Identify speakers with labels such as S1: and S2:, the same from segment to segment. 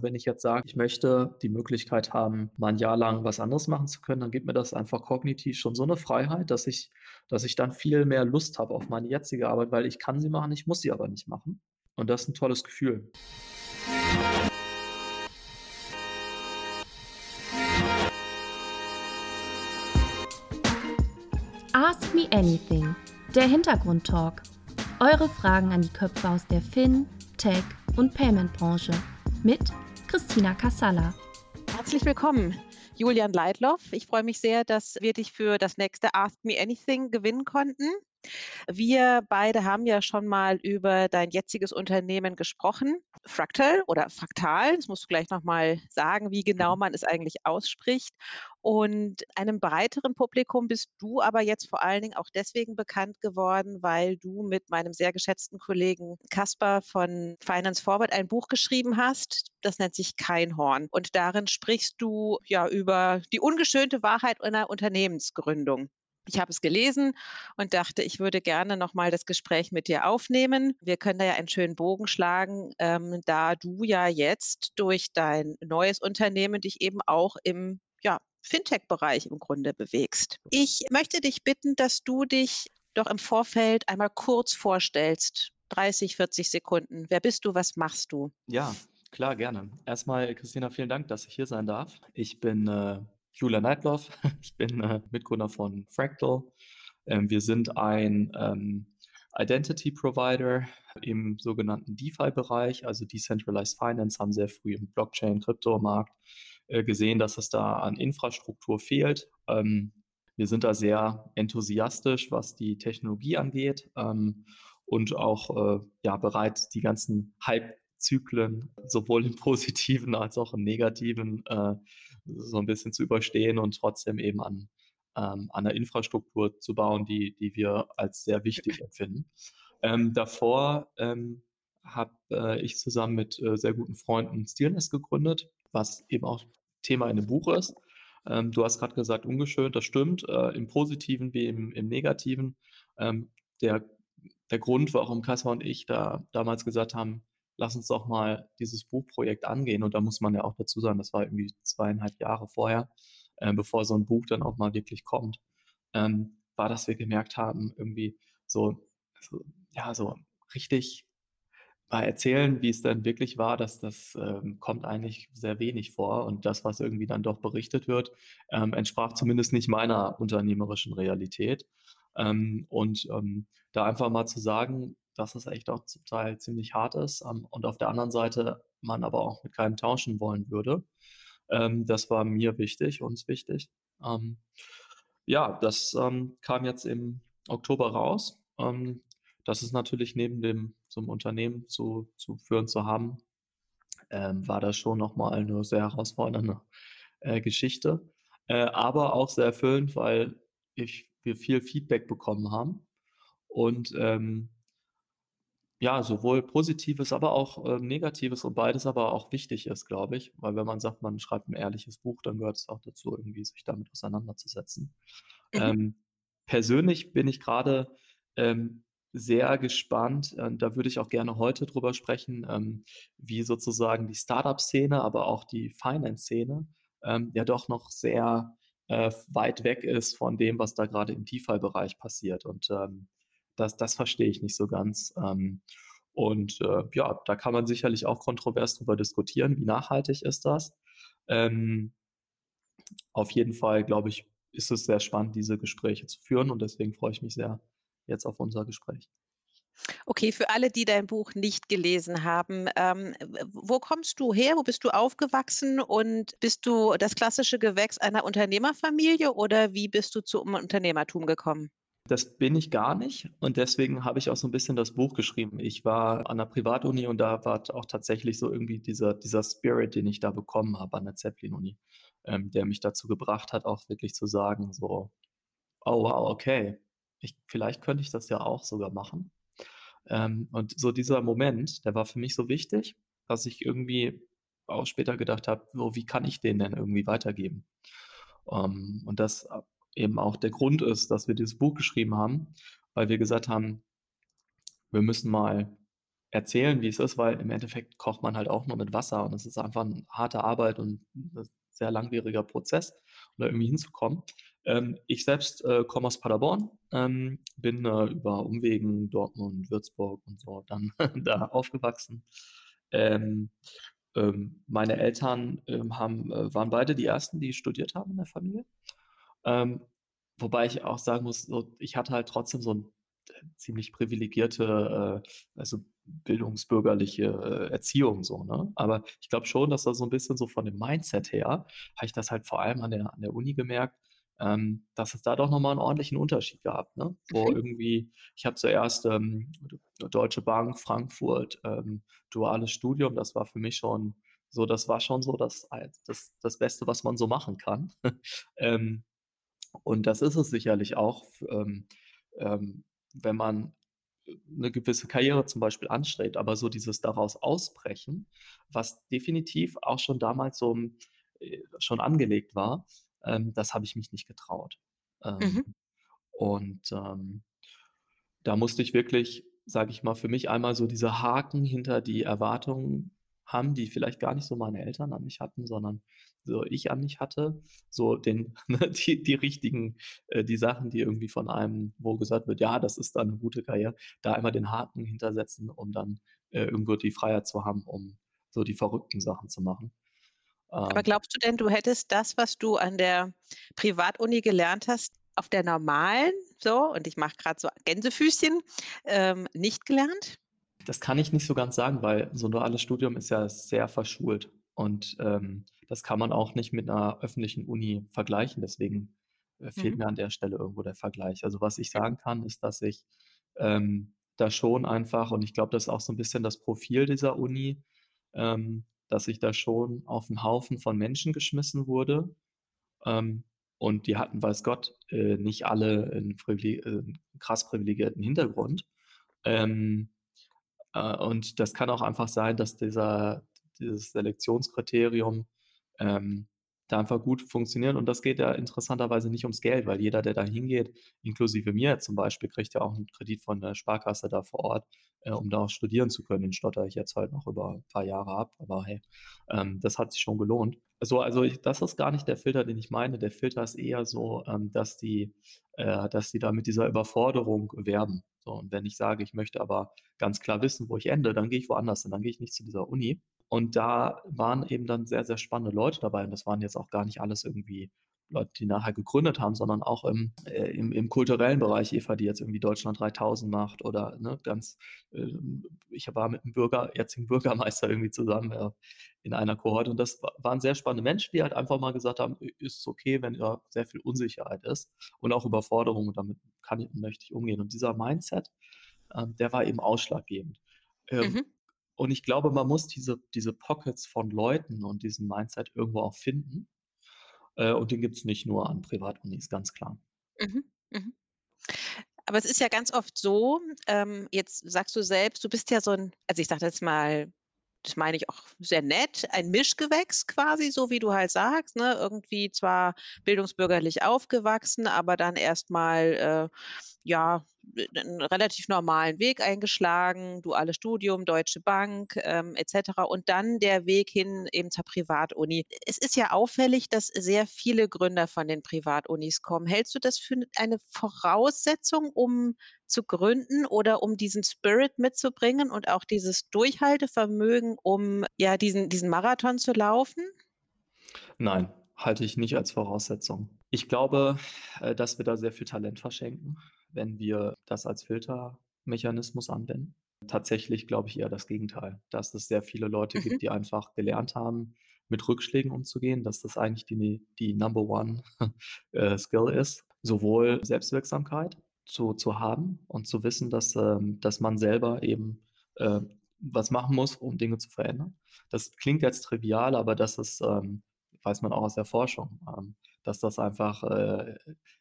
S1: Wenn ich jetzt sage, ich möchte die Möglichkeit haben, mal ein Jahr lang was anderes machen zu können, dann gibt mir das einfach kognitiv schon so eine Freiheit, dass ich dass ich dann viel mehr Lust habe auf meine jetzige Arbeit, weil ich kann sie machen, ich muss sie aber nicht machen. Und das ist ein tolles Gefühl.
S2: Ask Me Anything, der Hintergrundtalk. Eure Fragen an die Köpfe aus der Fin, Tech und Payment-Branche mit Christina Kassala.
S3: Herzlich willkommen, Julian Leitloff. Ich freue mich sehr, dass wir dich für das nächste Ask Me Anything gewinnen konnten. Wir beide haben ja schon mal über dein jetziges Unternehmen gesprochen, Fractal oder Fraktal. Das musst du gleich nochmal sagen, wie genau mhm. man es eigentlich ausspricht. Und einem breiteren Publikum bist du aber jetzt vor allen Dingen auch deswegen bekannt geworden, weil du mit meinem sehr geschätzten Kollegen Caspar von Finance Forward ein Buch geschrieben hast. Das nennt sich Kein Horn. Und darin sprichst du ja über die ungeschönte Wahrheit einer Unternehmensgründung. Ich habe es gelesen und dachte, ich würde gerne nochmal das Gespräch mit dir aufnehmen. Wir können da ja einen schönen Bogen schlagen, ähm, da du ja jetzt durch dein neues Unternehmen dich eben auch im ja, Fintech-Bereich im Grunde bewegst. Ich möchte dich bitten, dass du dich doch im Vorfeld einmal kurz vorstellst. 30, 40 Sekunden. Wer bist du? Was machst du?
S1: Ja, klar, gerne. Erstmal, Christina, vielen Dank, dass ich hier sein darf. Ich bin äh, Julia Neidloff. Ich bin äh, Mitgründer von Fractal. Ähm, wir sind ein ähm, Identity Provider im sogenannten DeFi-Bereich, also Decentralized Finance, haben sehr früh im Blockchain-Kryptomarkt äh, gesehen, dass es da an Infrastruktur fehlt. Ähm, wir sind da sehr enthusiastisch, was die Technologie angeht ähm, und auch äh, ja, bereit, die ganzen Hype-Zyklen sowohl im positiven als auch im negativen äh, so ein bisschen zu überstehen und trotzdem eben an, ähm, an der Infrastruktur zu bauen, die, die wir als sehr wichtig empfinden. Ähm, davor ähm, habe äh, ich zusammen mit äh, sehr guten Freunden Steelness gegründet, was eben auch Thema in dem Buch ist. Ähm, du hast gerade gesagt, ungeschönt, das stimmt, äh, im Positiven wie im, im Negativen. Ähm, der, der Grund, warum Kaspar und ich da damals gesagt haben, lass uns doch mal dieses Buchprojekt angehen. Und da muss man ja auch dazu sagen, das war irgendwie zweieinhalb Jahre vorher, äh, bevor so ein Buch dann auch mal wirklich kommt, ähm, war, dass wir gemerkt haben, irgendwie so, so ja, so richtig bei erzählen, wie es dann wirklich war, dass das ähm, kommt eigentlich sehr wenig vor und das, was irgendwie dann doch berichtet wird, ähm, entsprach zumindest nicht meiner unternehmerischen Realität. Ähm, und ähm, da einfach mal zu sagen, dass es echt auch zum Teil ziemlich hart ist ähm, und auf der anderen Seite man aber auch mit keinem tauschen wollen würde. Ähm, das war mir wichtig, uns wichtig. Ähm, ja, das ähm, kam jetzt im Oktober raus. Ähm, das ist natürlich neben dem so einem Unternehmen zu, zu führen zu haben, ähm, war das schon nochmal eine sehr herausfordernde äh, Geschichte, äh, aber auch sehr erfüllend, weil ich, wir viel Feedback bekommen haben und ähm, ja, sowohl Positives, aber auch äh, Negatives und beides aber auch wichtig ist, glaube ich. Weil wenn man sagt, man schreibt ein ehrliches Buch, dann gehört es auch dazu, irgendwie sich damit auseinanderzusetzen. Mhm. Ähm, persönlich bin ich gerade ähm, sehr gespannt, äh, da würde ich auch gerne heute drüber sprechen, ähm, wie sozusagen die Startup-Szene, aber auch die Finance-Szene ähm, ja doch noch sehr äh, weit weg ist von dem, was da gerade im DeFi-Bereich passiert. Und ähm, das, das verstehe ich nicht so ganz. Ähm, und äh, ja, da kann man sicherlich auch kontrovers drüber diskutieren, wie nachhaltig ist das. Ähm, auf jeden Fall, glaube ich, ist es sehr spannend, diese Gespräche zu führen und deswegen freue ich mich sehr jetzt auf unser Gespräch.
S3: Okay, für alle, die dein Buch nicht gelesen haben, ähm, wo kommst du her? Wo bist du aufgewachsen? Und bist du das klassische Gewächs einer Unternehmerfamilie oder wie bist du zum Unternehmertum gekommen?
S1: Das bin ich gar nicht und deswegen habe ich auch so ein bisschen das Buch geschrieben. Ich war an der Privatuni und da war auch tatsächlich so irgendwie dieser, dieser Spirit, den ich da bekommen habe an der Zeppelin-Uni, ähm, der mich dazu gebracht hat, auch wirklich zu sagen, so, oh wow, okay, ich, vielleicht könnte ich das ja auch sogar machen. Ähm, und so dieser Moment, der war für mich so wichtig, dass ich irgendwie auch später gedacht habe, so, wie kann ich den denn irgendwie weitergeben? Um, ähm, und das eben auch der Grund ist, dass wir dieses Buch geschrieben haben, weil wir gesagt haben, wir müssen mal erzählen, wie es ist, weil im Endeffekt kocht man halt auch nur mit Wasser und es ist einfach 'n harte Arbeit und 'n sehr langwieriger Prozess, um da irgendwie hinzukommen. Ähm, ich selbst, äh, komme aus Paderborn, ähm, bin, äh, über Umwegen Dortmund, Würzburg und so dann da aufgewachsen. Ähm, ähm, meine Eltern, ähm, haben äh, waren beide die Ersten, die studiert haben in der Familie. Ähm, wobei ich auch sagen muss, so, ich hatte halt trotzdem so 'n äh, ziemlich privilegierte, äh, also bildungsbürgerliche, äh, Erziehung so, ne? Aber ich glaube schon, dass da so 'n bisschen so von dem Mindset her, habe ich das halt vor allem an der an der Uni gemerkt, ähm, dass es da doch noch mal 'n ordentlichen Unterschied gab, ne? Wo
S3: Mhm.
S1: irgendwie ich habe zuerst, ähm, Deutsche Bank, Frankfurt, ähm, duales Studium, das war für mich schon so das war schon so das das das Beste, was man so machen kann. Ähm, und das ist es sicherlich auch, ähm, ähm, wenn man, äh, 'ne gewisse Karriere zum Beispiel anstrebt, aber so dieses daraus Ausbrechen, was definitiv auch schon damals so, hm, äh, schon angelegt war, ähm, das habe ich mich nicht getraut. Ähm,
S3: Mhm.
S1: und, ähm, da musste ich wirklich, sage ich mal, für mich einmal so diese Haken hinter die Erwartungen haben, die vielleicht gar nicht so meine Eltern an mich hatten, sondern so ich an mich hatte, so den ne, die die richtigen äh, die Sachen, die irgendwie von einem wo gesagt wird: „Ja, das ist dann 'ne gute Karriere“, da einmal den Haken hinter setzen, um dann, äh, irgendwo die Freiheit zu haben, um so die verrückten Sachen zu machen.
S3: Aber
S1: Ähm
S3: glaubst du denn, du hättest das, was du an der Privatuni gelernt hast, auf der normalen so und ich mache grad so Gänsefüßchen, ähm, nicht gelernt?
S1: Das kann ich nicht so ganz sagen, weil so 'n duales Studium ist ja sehr verschult und, ähm, das kann man auch nicht mit 'ner öffentlichen Uni vergleichen. Deswegen, äh, fehlt
S3: Mhm.
S1: mir an der Stelle irgendwo der Vergleich. Also, was ich sagen kann, ist, dass ich, ähm, da schon einfach und ich glaube, das ist auch so 'n bisschen das Profil dieser Uni, ähm, dass ich da schon auf 'n Haufen von Menschen geschmissen wurde, ähm, und die hatten, weiß Gott, äh, nicht alle 'n privile äh, krass privilegierten Hintergrund. Ähm, äh, und das kann auch einfach sein, dass dieser dieses Selektionskriterium, ähm, da einfach gut funktioniert und das geht ja interessanterweise nicht ums Geld, weil jeder, der da hingeht, inklusive mir zum Beispiel, kriegt ja auch 'n Kredit von der Sparkasse da vor Ort, äh, um da auch studieren zu können. Den stottere ich jetzt halt noch über 'n paar Jahre ab, aber hey, ähm, das hat sich schon gelohnt. So, also ich das ist gar nicht der Filter, den ich meine. Der Filter ist eher so, ähm, dass die äh, dass die da mit dieser Überforderung werben. So, und wenn ich sage, ich möchte aber ganz klar wissen, wo ich ende, dann gehe ich woanders hin, dann gehe ich nicht zu dieser Uni. Und da waren eben dann sehr, sehr spannende Leute dabei und das waren jetzt auch gar nicht alles irgendwie Leute, die nachher gegründet haben, sondern auch im äh, im im kulturellen Bereich, Eva, die jetzt irgendwie Deutschland 3000 macht oder, ne, ganz ähm, ich war mit 'm Bürger jetzigen Bürgermeister irgendwie zusammen, ja, in einer Kohorte und das wa waren sehr spannende Menschen, die halt einfach mal gesagt haben: „I ist okay, wenn da sehr viel Unsicherheit ist und auch Überforderung und damit kann ich möchte ich umgehen.“ Und dieser Mindset, ähm, der war eben ausschlaggebend. Ähm,
S3: Mhm.
S1: und ich glaube, man muss diese diese Pockets von Leuten und diesen Mindset irgendwo auch finden, äh, und den gibt's nicht nur an Privatunis, ganz klar.
S3: Mhm, mhm. Aber es ist ja ganz oft so, ähm, jetzt sagst du selbst, du bist ja so 'n also, ich sage jetzt mal, das meine ich auch sehr nett, ein Mischgewächs quasi, so wie du halt sagst, ne? Irgendwie zwar bildungsbürgerlich aufgewachsen, aber dann erst mal, äh, ja, 'n relativ normalen Weg eingeschlagen, duales Studium, Deutsche Bank, ähm, et cetera und dann der Weg hin eben zur Privatuni. Es ist ja auffällig, dass sehr viele Gründer von den Privatunis kommen. Hältst du das für 'ne eine Voraussetzung, um zu gründen oder um diesen Spirit mitzubringen und auch dieses Durchhaltevermögen, um, ja, diesen diesen Marathon zu laufen?
S1: Nein, halte ich nicht als Voraussetzung. Ich glaube, äh, dass wir da sehr viel Talent verschenken, wenn wir das als Filtermechanismus anwenden. Tatsächlich glaube ich eher das Gegenteil, dass es sehr viele Leute
S3: Mhm.
S1: gibt, die einfach gelernt haben, mit Rückschlägen umzugehen, dass das eigentlich die die Number One, äh, Skill ist, sowohl Selbstwirksamkeit zu zu haben und zu wissen, dass, ähm dass man selber eben, äh, was machen muss, um Dinge zu verändern. Das klingt jetzt trivial, aber das ist, ähm weiß man auch aus der Forschung, ähm, dass das einfach, äh,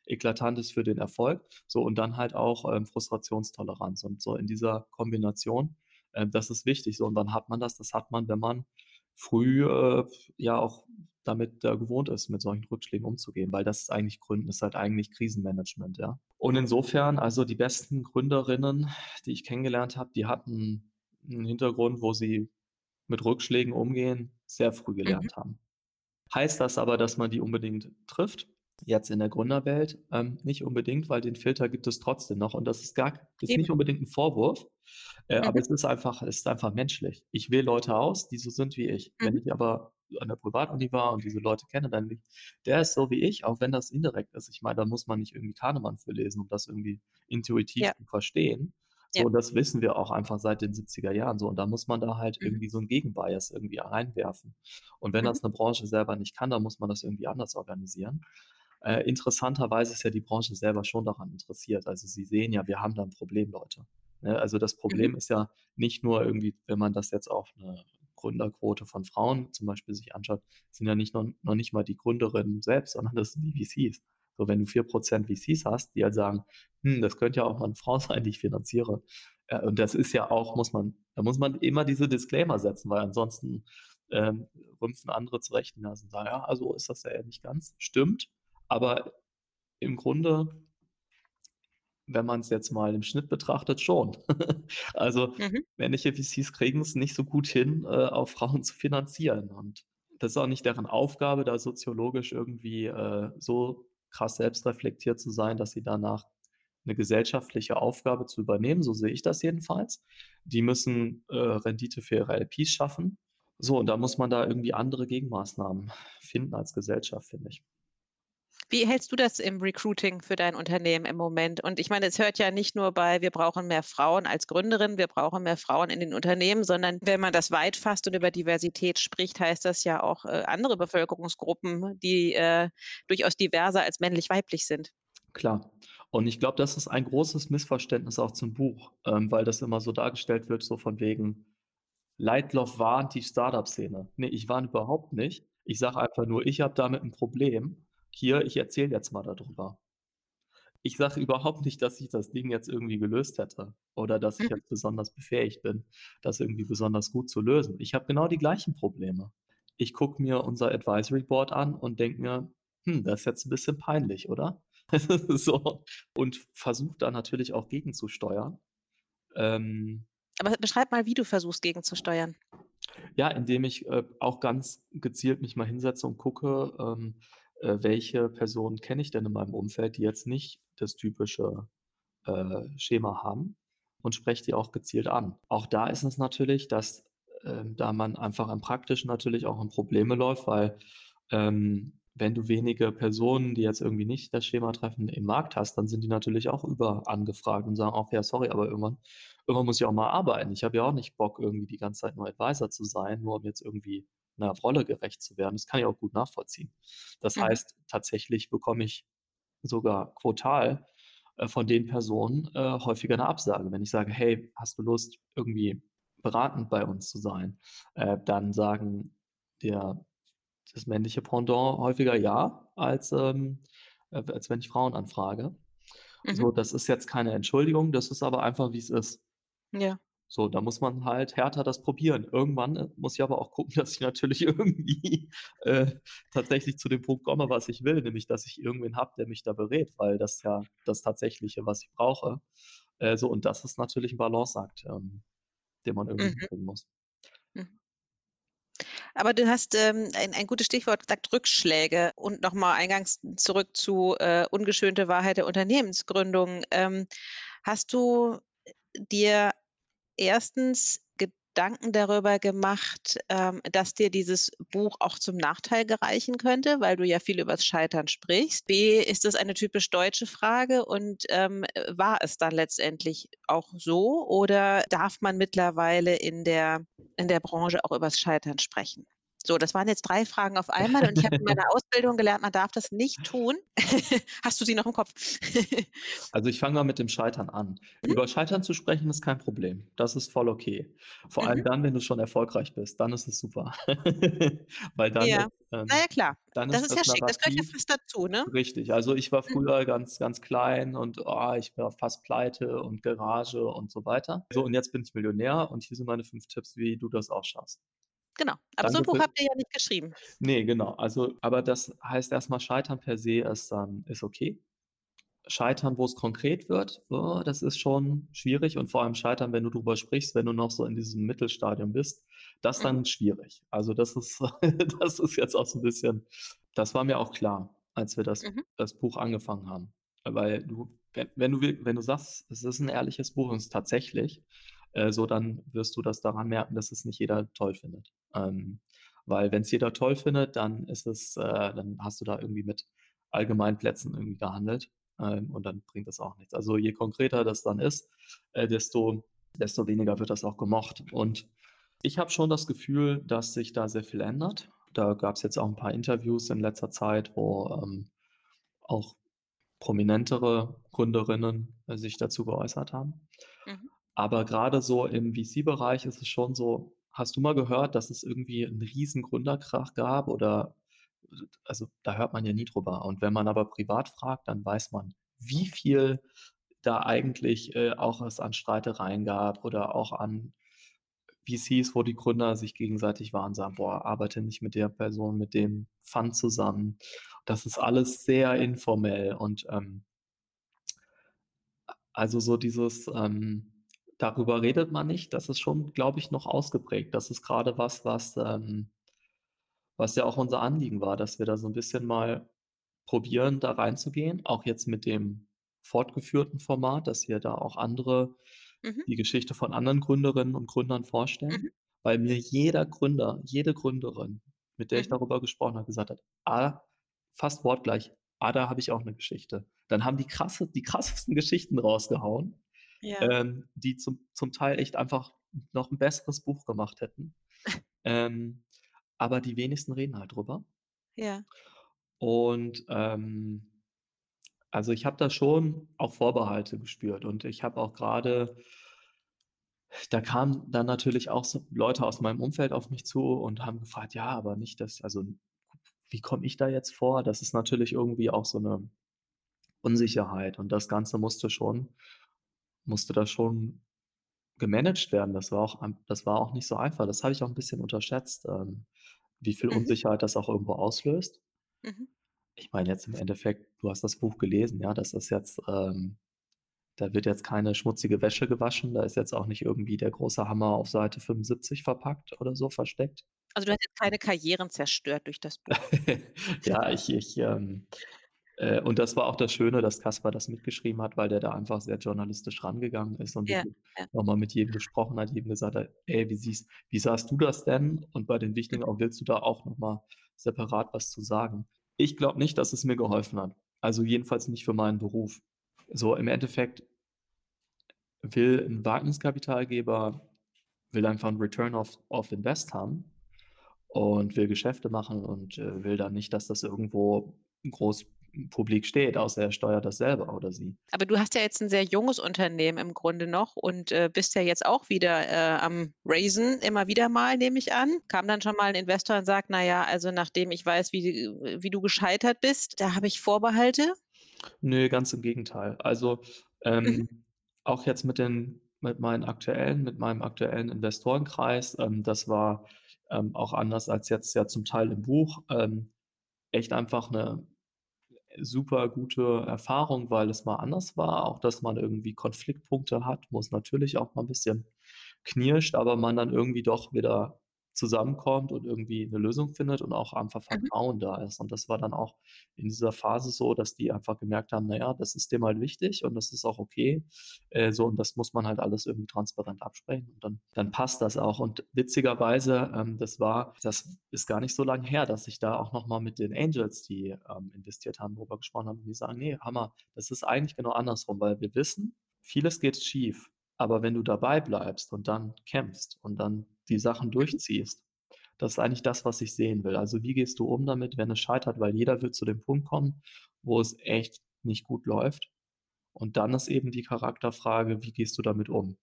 S1: eklatant ist für den Erfolg. So und dann halt auch, ähm, Frustrationstoleranz und so in dieser Kombination, äh, das ist wichtig so. Und wann hat man das? Das hat man, wenn man früh, äh, ja auch damit, äh, gewohnt ist, mit solchen Rückschlägen umzugehen, weil das ist eigentlich Gründen ist halt eigentlich Krisenmanagement, ja. Und insofern, also die besten Gründerinnen, die ich kennengelernt habe, die hatten 'n Hintergrund, wo sie mit Rückschlägen umgehen, sehr früh
S3: Mhm.
S1: gelernt haben. Heißt das aber, dass man die unbedingt trifft? Jetzt in der Gründerwelt, ähm, nicht unbedingt, weil den Filter gibt es trotzdem noch und das ist gar ist nicht unbedingt 'n Vorwurf, äh, aber
S3: Mhm.
S1: es ist einfach es ist einfach menschlich. Ich wähle Leute aus, die so sind wie ich. Wenn
S3: Mhm.
S1: ich aber an der Privatuni war und diese Leute kenne, dann ich: „Der ist so wie ich“, auch wenn das indirekt ist. Ich meine, da muss man nicht irgendwie Kahnemann für lesen, um das irgendwie intuitiv
S3: Ja.
S1: zu verstehen. So,
S3: Ja.
S1: und das wissen wir auch einfach seit den 70er Jahren so und da muss man da halt
S3: Mhm.
S1: irgendwie so 'n Gegenbias irgendwie reinwerfen. Und wenn
S3: Mhm.
S1: das 'ne Branche selber nicht kann, dann muss man das irgendwie anders organisieren. Äh, interessanterweise ist ja die Branche selber schon daran interessiert. Also, sie sehen ja, wir haben da 'n Problem, Leute, ne? Also, das
S3: Mhm.
S1: Problem ist ja nicht nur irgendwie, wenn man das jetzt auf 'ne Gründerquote von Frauen zum Beispiel sich anschaut, sind ja nicht noch noch nicht mal die Gründerinnen selbst, sondern das sind die VCs. So, wenn du 4 % VCs hast, die halt sagen: „Hm, das könnte ja auch mal 'ne Frau sein, die ich finanziere.“ Äh, und das ist ja auch muss man da muss man immer diese Disclaimer setzen, weil ansonsten, ähm, rümpfen andere zurecht die Nase und sagen: „Ja, so ist das ja nicht ganz.“ Stimmt, aber im Grunde wenn man's jetzt mal im Schnitt betrachtet, schon. Also,
S3: Mhm.
S1: männliche VCs kriegen's nicht so gut hin, äh, auch Frauen zu finanzieren und das ist auch nicht deren Aufgabe, da soziologisch irgendwie, äh, so krass selbstreflektiert zu sein, dass sie danach 'ne gesellschaftliche Aufgabe zu übernehmen, so sehe ich das jedenfalls. Die müssen, äh, Rendite für ihre LPs schaffen. So, und da muss man da irgendwie andere Gegenmaßnahmen finden als Gesellschaft, finde ich.
S3: Wie hältst du das im Recruiting für dein Unternehmen im Moment? Und ich meine, es hört ja nicht nur bei „Wir brauchen mehr Frauen als Gründerin, wir brauchen mehr Frauen in den Unternehmen“, sondern wenn man das weit fasst und über Diversität spricht, heißt das ja auch, äh, andere Bevölkerungsgruppen, die, äh, durchaus diverser als männlich-weiblich sind.
S1: Klar. Und ich glaube, das ist ein großes Missverständnis auch zum Buch, ähm, weil das immer so dargestellt wird, so von wegen: „Lightroff warnt die Start-up-Szene.“ Ne, ich warne überhaupt nicht. Ich sage einfach nur: „Ich habe damit 'n Problem. Hier, ich erzähle jetzt mal da drüber.“ Ich sage überhaupt nicht, dass ich das Ding jetzt irgendwie gelöst hätte oder dass ich
S3: Mhm.
S1: jetzt besonders befähigt bin, das irgendwie besonders gut zu lösen. Ich habe genau die gleichen Probleme. Ich gucke mir unser Advisory Board an und denke mir: „Hm, das ist jetzt 'n bisschen peinlich, oder?“ So und versuche da natürlich auch gegenzusteuern. Ähm
S3: Aber beschreib mal, wie du versuchst, gegenzusteuern.
S1: Ja, indem ich, äh, auch ganz gezielt mich mal hinsetze und gucke, ähm, äh, welche Personen kenne ich denn in meinem Umfeld, die jetzt nicht das typische, äh, Schema haben und spreche die auch gezielt an. Auch da ist es natürlich, dass, ähm, da man einfach im Praktischen natürlich auch in Probleme läuft, weil, ähm, wenn du wenige Personen, die jetzt irgendwie nicht das Schema treffen, im Markt hast, dann sind die natürlich auch überangefragt und sagen auch: „Ja, sorry, aber irgendwann irgendwann muss ich auch mal arbeiten. Ich habe ja auch nicht Bock, irgendwie die ganze Zeit nur Advisor zu sein, nur um jetzt irgendwie 'ner Rolle gerecht zu werden.“ Das kann ich auch gut nachvollziehen. Das
S3: Mhm.
S1: heißt, tatsächlich bekomme ich sogar quotal, äh, von den Personen, äh, häufiger 'ne Absage. Wenn ich sage: „Hey, hast du Lust, irgendwie beratend bei uns zu sein?“ Äh, dann sagen der das männliche Pendant häufiger ja, als, ähm, äh, als wenn ich Frauen anfrage.
S3: Mhm.
S1: So, das ist jetzt keine Entschuldigung, das ist aber einfach, wie's ist.
S3: Ja.
S1: So, da muss man halt härter das probieren. Irgendwann, äh, muss ich aber auch gucken, dass ich natürlich irgendwie, äh, tatsächlich zu dem Punkt komme, was ich will, nämlich dass ich irgendwen habe, der mich da berät, weil das ja das Tatsächliche, was ich brauche. Äh, so und das ist natürlich 'n Balanceakt, ähm, den man irgendwie
S3: Mhm.
S1: hinkriegen muss.
S3: Mhm. Aber du hast, ähm, ein ein gutes Stichwort gesagt, Rückschläge und noch mal eingangs zurück zu, äh, ungeschönte Wahrheit der Unternehmensgründung. Ähm, hast du dir 1. Gedanken darüber gemacht, ähm, dass dir dieses Buch auch zum Nachteil gereichen könnte, weil du ja viel übers Scheitern sprichst? B: Ist das eine typisch deutsche Frage und, ähm, äh, war es dann letztendlich auch so oder darf man mittlerweile in der in der Branche auch übers Scheitern sprechen? So, das waren jetzt 3 Fragen auf einmal und ich habe in meiner Ausbildung gelernt, man darf das nicht tun. Hast du sie noch im Kopf?
S1: Also, ich fange mal mit dem Scheitern an.
S3: Mhm.
S1: Über Scheitern zu sprechen ist kein Problem. Das ist voll okay. Vor allem
S3: Mhm.
S1: dann, wenn du schon erfolgreich bist, dann ist es super. Weil dann
S3: Ja.
S1: ähm
S3: ja, klar.
S1: dann
S3: Das
S1: ist
S3: ist ja
S1: das
S3: schick. Das gehört ja fast dazu, ne?
S1: richtig. Also, ich war
S3: Mhm.
S1: früher ganz, ganz klein und, oh, ich war fast pleite und Garage und so weiter. So, und jetzt bin ich Millionär und hier sind meine 5 Tipps, wie du das auch schaffst.
S3: Genau. Aber so 'n
S1: Danke
S3: Buch habt ihr ja nicht geschrieben.
S1: Ne, genau. Also aber das heißt erst mal, Scheitern per se ist, ähm ist okay. Scheitern, wo es konkret wird, oh, das ist schon schwierig und vor allem Scheitern, wenn du drüber sprichst, wenn du noch so in diesem Mittelstadium bist, das dann
S3: Mhm.
S1: schwierig. Also, das ist das ist jetzt auch so 'n bisschen das war mir auch klar, als wir das
S3: Mhm.
S1: das Buch angefangen haben. Weil du wenn wenn du wenn du sagst, es ist 'n ehrliches Buch und es ist tatsächlich, äh, so, dann wirst du das daran merken, dass es nicht jeder toll findet. Ähm, weil wenn's jeder toll findet, dann ist es äh, dann hast du da irgendwie mit Allgemeinplätzen irgendwie gehandelt, ähm, und dann bringt das auch nichts. Also, je konkreter das dann ist, äh, desto desto weniger wird das auch gemocht. Und ich habe schon das Gefühl, dass sich da sehr viel ändert. Da gab's jetzt auch 'n paar Interviews in letzter Zeit, wo, ähm, auch prominentere Gründerinnen, äh, sich dazu geäußert haben.
S3: Mhm.
S1: Aber grade so im VC-Bereich ist es schon so hast du mal gehört, dass es irgendwie 'n riesen Gründerkrach gab oder also, da hört man ja nie drüber. Und wenn man aber privat fragt, dann weiß man, wie viel da eigentlich, äh, auch es an Streitereien gab oder auch an VCs, wo die Gründer sich gegenseitig waren, sagen: „Boah, arbeite nicht mit der Person, mit dem Fund zusammen.“ Das ist alles sehr informell und, ähm also, so dieses, ähm darüber redet man nicht, das ist schon, glaube ich, noch ausgeprägt. Das ist grade was, was, ähm was ja auch unser Anliegen war, dass wir da so 'n bisschen mal probieren, da reinzugehen, auch jetzt mit dem fortgeführten Format, dass wir da auch andere
S3: Mhm.
S1: die Geschichte von anderen Gründerinnen und Gründern vorstellen,
S3: Mhm.
S1: weil mir jeder Gründer, jede Gründerin, mit der ich
S3: Mhm.
S1: darüber gesprochen habe, gesagt hat: „Ah“ fast wortgleich: „Ah, da habe ich auch 'ne Geschichte.“ Dann haben die krasse die krassesten Geschichten rausgehauen,
S3: Ja.
S1: ähm, die zum zum Teil echt einfach noch 'n besseres Buch gemacht hätten. Ähm, aber die wenigsten reden halt drüber.
S3: Ja.
S1: Und, ähm also, ich habe da schon auch Vorbehalte gespürt und ich habe auch grade da kamen dann natürlich auch so Leute aus meinem Umfeld auf mich zu und haben gefragt: „Ja, aber nicht das also, wie komme ich da jetzt vor?“ Das ist natürlich irgendwie auch so 'ne Unsicherheit und das Ganze musste schon musste da schon gemanagt werden. Das war auch ein das war auch nicht so einfach. Das habe ich auch 'n bisschen unterschätzt, ähm, wie viel
S3: Mhm.
S1: Unsicherheit das auch irgendwo auslöst.
S3: Mhm.
S1: Ich meine jetzt im Endeffekt, du hast das Buch gelesen, ja, das ist jetzt, ähm da wird jetzt keine schmutzige Wäsche gewaschen, da ist jetzt auch nicht irgendwie der große Hammer auf Seite 75 verpackt oder so versteckt.
S3: Also, du hast jetzt keine Karrieren zerstört durch das Buch?
S1: Ja, ich ich, ähm äh, und das war auch das Schöne, dass Caspar das mitgeschrieben hat, weil der da einfach sehr journalistisch rangegangen ist und
S3: Ja, ja.
S1: noch mal mit jedem gesprochen hat, jedem gesagt hat: „Ey, wie siehst wie sahst du das denn? Und bei den wichtigen auch willst du da auch noch mal separat was zu sagen?“ Ich glaube nicht, dass es mir geholfen hat. Also, jedenfalls nicht für meinen Beruf. So im Endeffekt will 'n Wagniskapitalgeber will einfach 'n Return of of Invest haben und will Geschäfte machen und, äh, will dann nicht, dass das irgendwo groß publik steht, außer er steuert das selber oder sie.
S3: Aber du hast ja jetzt 'n sehr junges Unternehmen im Grunde noch und, äh, bist ja jetzt auch wieder, äh, am raisen, immer wieder mal, nehme ich an. Kam dann schon mal 'n Investor und sagt: „Na ja, also, nachdem ich weiß, wie äh, wie du gescheitert bist, da habe ich Vorbehalte?“
S1: Ne, ganz im Gegenteil. Also,
S3: Mhm.
S1: ähm, auch jetzt mit den mit meinen aktuellen mit meinem aktuellen Investorenkreis, ähm, das war, ähm, auch anders als jetzt ja zum Teil im Buch, ähm, echt einfach 'ne super gute Erfahrung, weil es mal anders war, auch dass man irgendwie Konfliktpunkte hat, es natürlich auch mal 'n bisschen knirscht, aber man dann irgendwie doch wieder zusammenkommt und irgendwie 'ne Lösung findet und auch einfach
S3: Mhm.
S1: Vertrauen da ist. Und das war dann auch in dieser Phase so, dass die einfach gemerkt haben: „Na ja, das ist dem halt wichtig und das ist auch okay.“ Äh, so und das muss man halt alles irgendwie transparent absprechen und dann dann passt das auch. Und witzigerweise, ähm, das war das ist gar nicht so lang her, dass ich da auch noch mal mit den Angels, die, ähm, investiert haben, drüber gesprochen habe und die sagen: „Ne, Hammer, das ist eigentlich genau andersrum, weil wir wissen, vieles geht schief, aber wenn du dabei bleibst und dann kämpfst und dann die Sachen
S3: Mhm.
S1: durchziehst, das ist eigentlich das, was ich sehen will. Also, wie gehst du um damit, wenn es scheitert?“ Weil jeder wird zu dem Punkt kommen, wo es echt nicht gut läuft. Und dann ist eben die Charakterfrage: Wie gehst du damit um?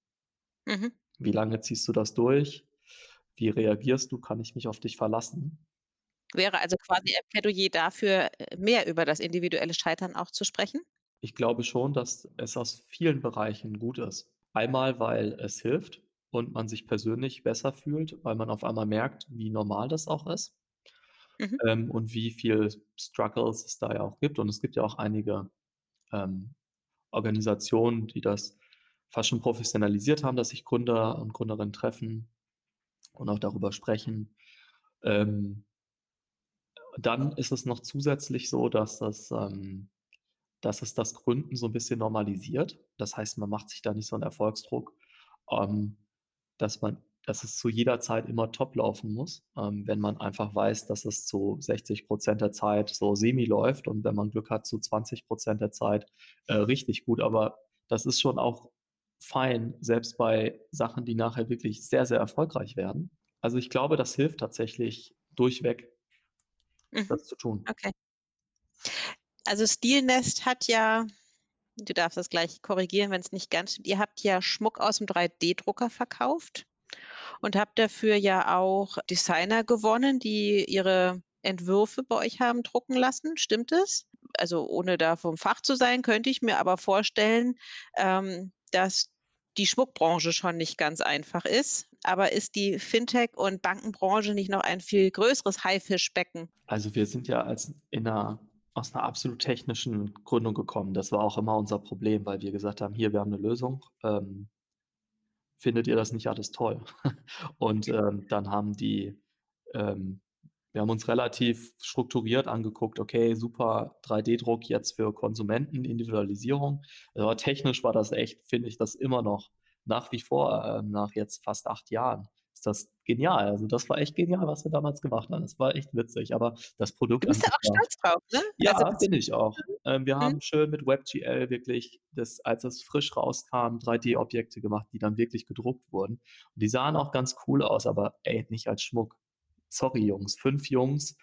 S3: Mhm.
S1: Wie lange ziehst du das durch? Wie reagierst du? Kann ich mich auf dich verlassen?
S3: Wäre also quasi ein Plädoyer dafür, äh, mehr über das individuelle Scheitern auch zu sprechen?
S1: Ich glaube schon, dass es aus vielen Bereichen gut ist. Einmal, weil es hilft und man sich persönlich besser fühlt, weil man auf einmal merkt, wie normal das auch ist,
S3: Mhm.
S1: ähm, und wie viel Struggles es da ja auch gibt. Und es gibt ja auch einige, ähm, Organisationen, die das fast schon professionalisiert haben, dass sich Gründer und Gründerinnen treffen und auch darüber sprechen. Ähm, dann ist es noch zusätzlich so, dass das, ähm, dass es das Gründen so ein bisschen normalisiert. Das heißt, man macht sich da nicht so einen Erfolgsdruck, ähm, dass man dass es zu jeder Zeit immer top laufen muss, ähm, wenn man einfach weiß, dass es zu 60 Prozent der Zeit so semi läuft und wenn man Glück hat, zu 20 Prozent der Zeit äh, richtig gut. Aber das ist schon auch fein, selbst bei Sachen, die nachher wirklich sehr, sehr erfolgreich werden. Also ich glaube, das hilft tatsächlich durchweg,
S3: Mhm.
S1: das zu tun.
S3: Okay. Also Stilnest hat ja, du darfst das gleich korrigieren, wenn es nicht ganz stimmt, ihr habt ja Schmuck aus dem 3D-Drucker verkauft und habt dafür ja auch Designer gewonnen, die ihre Entwürfe bei euch haben drucken lassen. Stimmt es? Also ohne da vom Fach zu sein, könnte ich mir aber vorstellen, ähm, dass die Schmuckbranche schon nicht ganz einfach ist. Aber ist die Fintech- und Bankenbranche nicht noch ein viel größeres Haifischbecken?
S1: Also wir sind ja als in einer, aus einer absolut technischen Gründung gekommen. Das war auch immer unser Problem, weil wir gesagt haben, hier, wir haben eine Lösung. Ähm, findet ihr das nicht alles toll? Und ähm, dann haben die, ähm, wir haben uns relativ strukturiert angeguckt, okay, super 3D-Druck jetzt für Konsumenten, Individualisierung. Aber technisch war das echt, finde ich, das immer noch nach wie vor, ähm, nach jetzt fast acht Jahren, ist das genial. Also das war echt genial, was wir damals gemacht haben. Das war echt witzig, aber das Produkt
S3: Du bist ja auch stolz drauf, ne?
S1: ja,
S3: Also das
S1: bin ich auch. Ähm, wir
S3: Mhm.
S1: haben schön mit WebGL wirklich das als es frisch rauskam, 3D-Objekte gemacht, die dann wirklich gedruckt wurden. Und die sahen auch ganz cool aus, aber ey, nicht als Schmuck. Sorry, Jungs, 5 Jungs,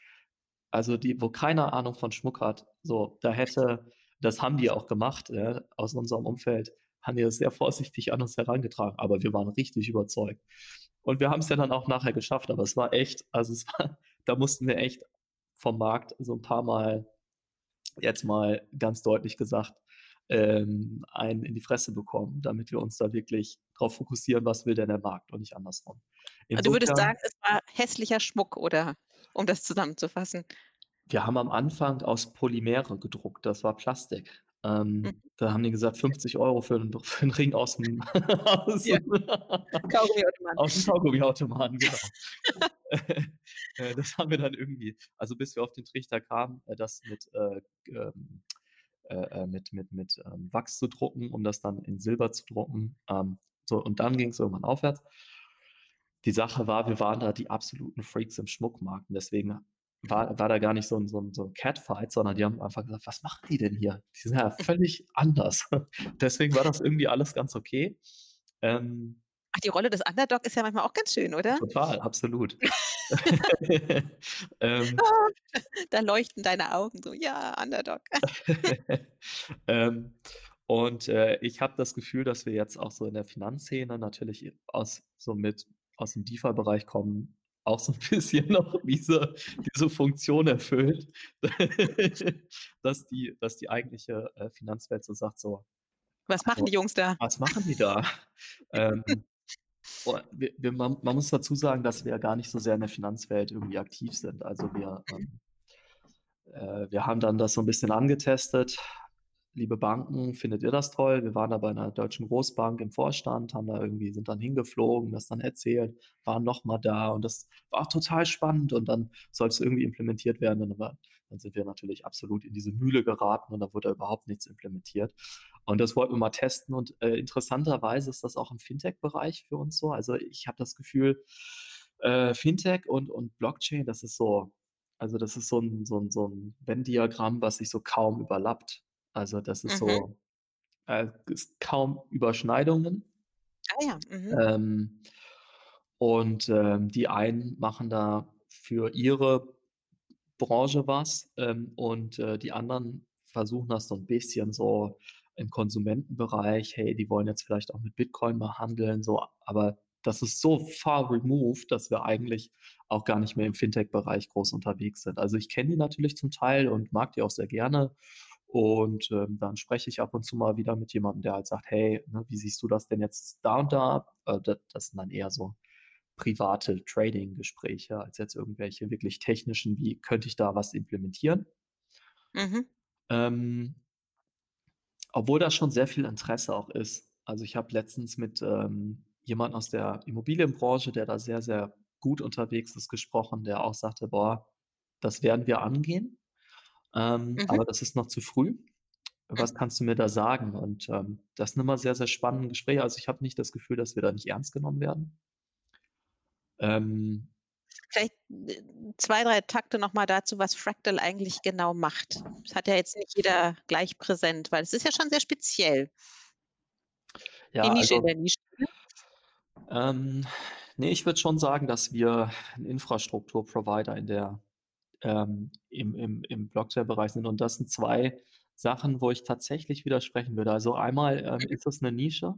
S1: also die wo keiner Ahnung von Schmuck hat, so, da hätte das haben die auch gemacht, ja, aus unserem Umfeld, haben die das sehr vorsichtig an uns herangetragen, aber wir waren richtig überzeugt. Und wir haben's ja dann auch nachher geschafft, aber es war echt also es war da mussten wir echt vom Markt so ein paar Mal jetzt mal ganz deutlich gesagt, ähm, einen in die Fresse bekommen, damit wir uns da wirklich drauf fokussieren, was will denn der Markt und nicht andersrum.
S3: Also du würdest
S1: Insofern
S3: sagen, es war hässlicher Schmuck, oder um das zusammenzufassen?
S1: wir haben am Anfang aus Polymere gedruckt, das war Plastik.
S3: Mhm.
S1: Ähm, da haben die gesagt, 50 Euro für 'n für 'n Ring aus'm aus
S3: Ja. Kaugummiautomaten.
S1: aus'm Kaugummiautomaten, genau. Äh, das haben wir dann irgendwie also bis wir auf den Trichter kamen, äh, das mit, äh, ähm, äh, äh, mit mit mit, ähm, Wachs zu drucken, um das dann in Silber zu drucken. Ähm, so und dann ging's irgendwann aufwärts. Die Sache war, wir waren da die absoluten Freaks im Schmuckmarkt und deswegen war war da gar nicht so 'n so 'n so 'n Catfight, sondern die haben einfach gesagt: „Was machen die denn hier? Die sind ja völlig anders.“ Deswegen war das irgendwie alles ganz okay. Ähm
S3: Ach, die Rolle des Underdog ist ja manchmal auch ganz schön, oder?
S1: Total, absolut. Ähm
S3: Da leuchten deine Augen so: „Ja, Underdog.“
S1: Ähm, und, äh, ich habe das Gefühl, dass wir jetzt auch so in der Finanzszene natürlich aus so mit aus dem DeFi-Bereich kommen, auch so 'n bisschen noch diese diese Funktion erfüllt, dass die dass die eigentliche, äh, Finanzwelt so sagt so:
S3: Was machen
S1: „Also,
S3: die Jungs da?
S1: was machen die da?“ Ähm, wir wir man man muss dazu sagen, dass wir ja gar nicht so sehr in der Finanzwelt irgendwie aktiv sind. Also wir, ähm äh, wir haben dann das so 'n bisschen angetestet. Liebe Banken, findet ihr das toll? Wir waren da bei 'ner deutschen Großbank im Vorstand, haben da irgendwie sind dann hingeflogen, das dann erzählt, waren noch mal da und das war total spannend und dann soll's irgendwie implementiert werden und aber dann sind wir natürlich absolut in diese Mühle geraten und da wurde überhaupt nichts implementiert. Und das wollten wir mal testen und, äh, interessanterweise ist das auch im Fintech-Bereich für uns so. Also, ich habe das Gefühl, äh, Fintech und und Blockchain, das ist so also, das ist so 'n so 'n so 'n Venn-Diagramm, was sich so kaum überlappt. Also, das ist
S3: Mhm.
S1: so äh, ist kaum Überschneidungen.
S3: Ah ja, mhm.
S1: Ähm, und, ähm, die einen machen da für ihre Branche was, ähm, und, äh, die anderen versuchen das so 'n bisschen so im Konsumentenbereich. Hey, die wollen jetzt vielleicht auch mit Bitcoin mal handeln, so, aber das ist so far removed, dass wir eigentlich auch gar nicht mehr im Fintech-Bereich groß unterwegs sind. Also, ich kenne die natürlich zum Teil und mag die auch sehr gerne und, ähm, dann spreche ich ab und zu mal wieder mit jemandem, der halt sagt: „Hey, ne, wie siehst du das denn jetzt da und da?“ Äh, da das sind dann eher so private Trading-Gespräche als jetzt irgendwelche wirklich technischen, wie könnte ich da was implementieren?
S3: Mhm.
S1: Ähm Obwohl da schon sehr viel Interesse auch ist. Also, ich habe letztens mit, ähm, jemandem aus der Immobilienbranche, der da sehr, sehr gut unterwegs ist, gesprochen, der auch sagte: „Boah, das werden wir angehen, ähm,
S3: Mhm.
S1: aber das ist noch zu früh. Was kannst du mir da sagen?“ Und, ähm, das sind immer sehr, sehr spannende Gespräche. Also, ich habe nicht das Gefühl, dass wir da nicht ernst genommen werden. Ähm,
S3: Vielleicht, äh, 2, 3 Takte noch mal dazu, was Fractal eigentlich genau macht. Das hat ja jetzt nicht jeder gleich präsent, weil es ist ja schon sehr speziell. Die
S1: ja,
S3: Nische in
S1: also
S3: der Nische, ne?
S1: Ähm, ne, ich würde schon sagen, dass wir 'n Infrastrukturprovider in der ähm, im im im Blockchain-Bereich sind und das sind 2 Sachen, wo ich tatsächlich widersprechen würde. Also, einmal, ähm,
S3: Mhm,
S1: ist es 'ne Nische.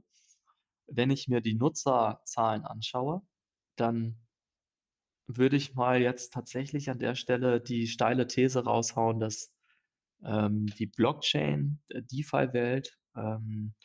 S1: Wenn ich mir die Nutzerzahlen anschaue, dann würde ich mal jetzt tatsächlich an der Stelle die steile These raushauen, dass ähm, die Blockchain, äh, DeFi-Welt, ähm,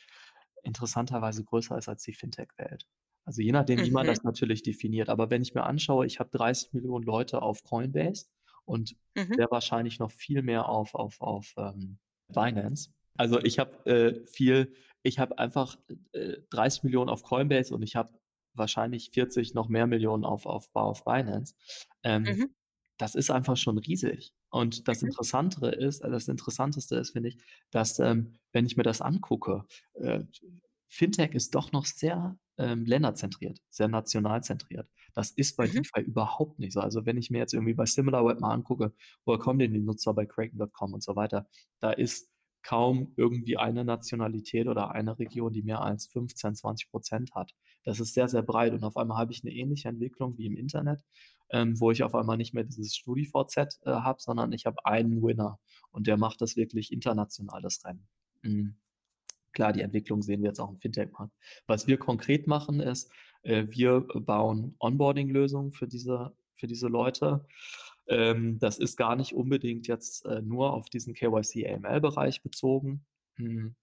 S1: interessanterweise größer ist als die Fintech-Welt. Also, je nachdem, wie man
S3: mhm,
S1: das natürlich definiert. Aber wenn ich mir anschaue, ich habe 30.000.000 Leute auf Coinbase und
S3: mhm,
S1: sehr wahrscheinlich noch viel mehr auf auf auf, ähm, Binance. Also, ich habe, äh, viel ich habe einfach, äh, 30.000.000 auf Coinbase und ich habe wahrscheinlich 40 noch mehr Millionen auf auf auf Binance. Ähm,
S3: mhm,
S1: das ist einfach schon riesig. Und das
S3: mhm,
S1: Interessantere ist äh, das Interessanteste ist, finde ich, dass, ähm, wenn ich mir das angucke, äh, Fintech ist doch noch sehr, ähm, länderzentriert, sehr nationalzentriert. Das ist bei
S3: mhm,
S1: DeFi überhaupt nicht so. Also, wenn ich mir jetzt irgendwie bei SimilarWeb mal angucke, woher kommen denn die Nutzer bei Kraken.com und so weiter, da ist kaum irgendwie eine Nationalität oder eine Region, die mehr als 15, 20% hat. Das ist sehr, sehr breit und auf einmal habe ich 'ne ähnliche Entwicklung wie im Internet ähm, wo ich auf einmal nicht mehr dieses StudiVZ, äh, habe, sondern ich habe einen Winner und der macht das wirklich international, das Rennen. Mhm. Klar, die Entwicklung sehen wir jetzt auch im Fintech-Markt. Was wir konkret machen, ist, wir bauen Onboarding-Lösungen für diese für diese Leute. Ähm, das ist gar nicht unbedingt jetzt, äh, nur auf diesen KYC-AML-Bereich bezogen, hm,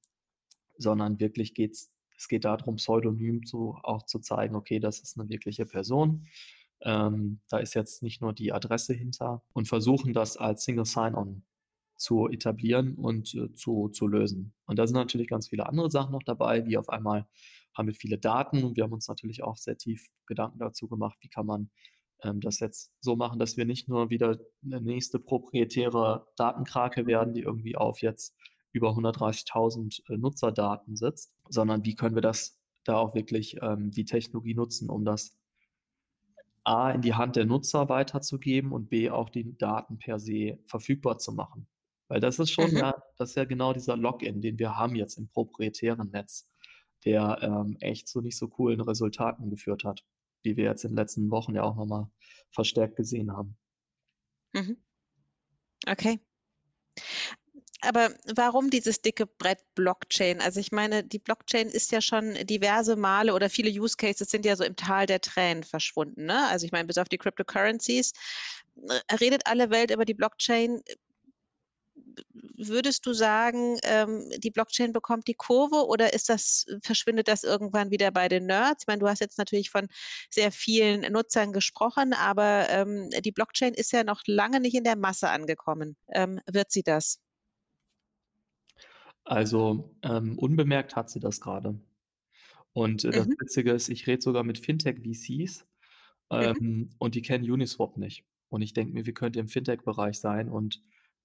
S1: sondern wirklich geht's es geht darum, pseudonym zu auch zu zeigen, okay, das ist 'ne wirkliche Person. Ähm, da ist jetzt nicht nur die Adresse hinter und versuchen das als Single Sign-On zu etablieren und, äh, zu zu lösen. Und da sind natürlich ganz viele andere Sachen noch dabei, wie auf einmal haben wir viele Daten und wir haben uns natürlich auch sehr tief Gedanken dazu gemacht, wie kann man, ähm, das jetzt so machen, dass wir nicht nur wieder 'ne nächste proprietäre Datenkrake werden, die irgendwie auf jetzt über 130.000, äh, Nutzerdaten sitzt, sondern wie können wir das da auch wirklich, ähm, die Technologie nutzen, um das A in die Hand der Nutzer weiterzugeben und B auch die Daten per se verfügbar zu machen. Weil das ist schon
S3: mhm.
S1: ja das ist ja genau dieser Login, den wir haben jetzt im proprietären Netz, der, ähm, echt zu nicht so coolen Resultaten geführt hat, wie wir jetzt in den letzten Wochen ja auch noch mal verstärkt gesehen haben.
S3: Mhm. Okay. Aber warum dieses dicke Brett Blockchain? Also, ich meine, die Blockchain ist ja schon diverse Male oder viele Use Cases sind ja so im Tal der Tränen verschwunden, ne? Also, ich meine, bis auf die Cryptocurrencies, äh, redet alle Welt über die Blockchain. Würdest du sagen, ähm, die Blockchain bekommt die Kurve oder ist das verschwindet das irgendwann wieder bei den Nerds? Ich meine, du hast jetzt natürlich von sehr vielen Nutzern gesprochen, aber, ähm, die Blockchain ist ja noch lange nicht in der Masse angekommen. Ähm, wird sie das?
S1: Also, ähm, unbemerkt hat sie das grade. Und, äh, das
S3: Mhm,
S1: Witzige ist, ich rede sogar mit Fintech-VCs,
S3: mhm,
S1: ähm, und die kennen Uniswap nicht. Und ich denke mir, wie könnt ihr im Fintech-Bereich sein und,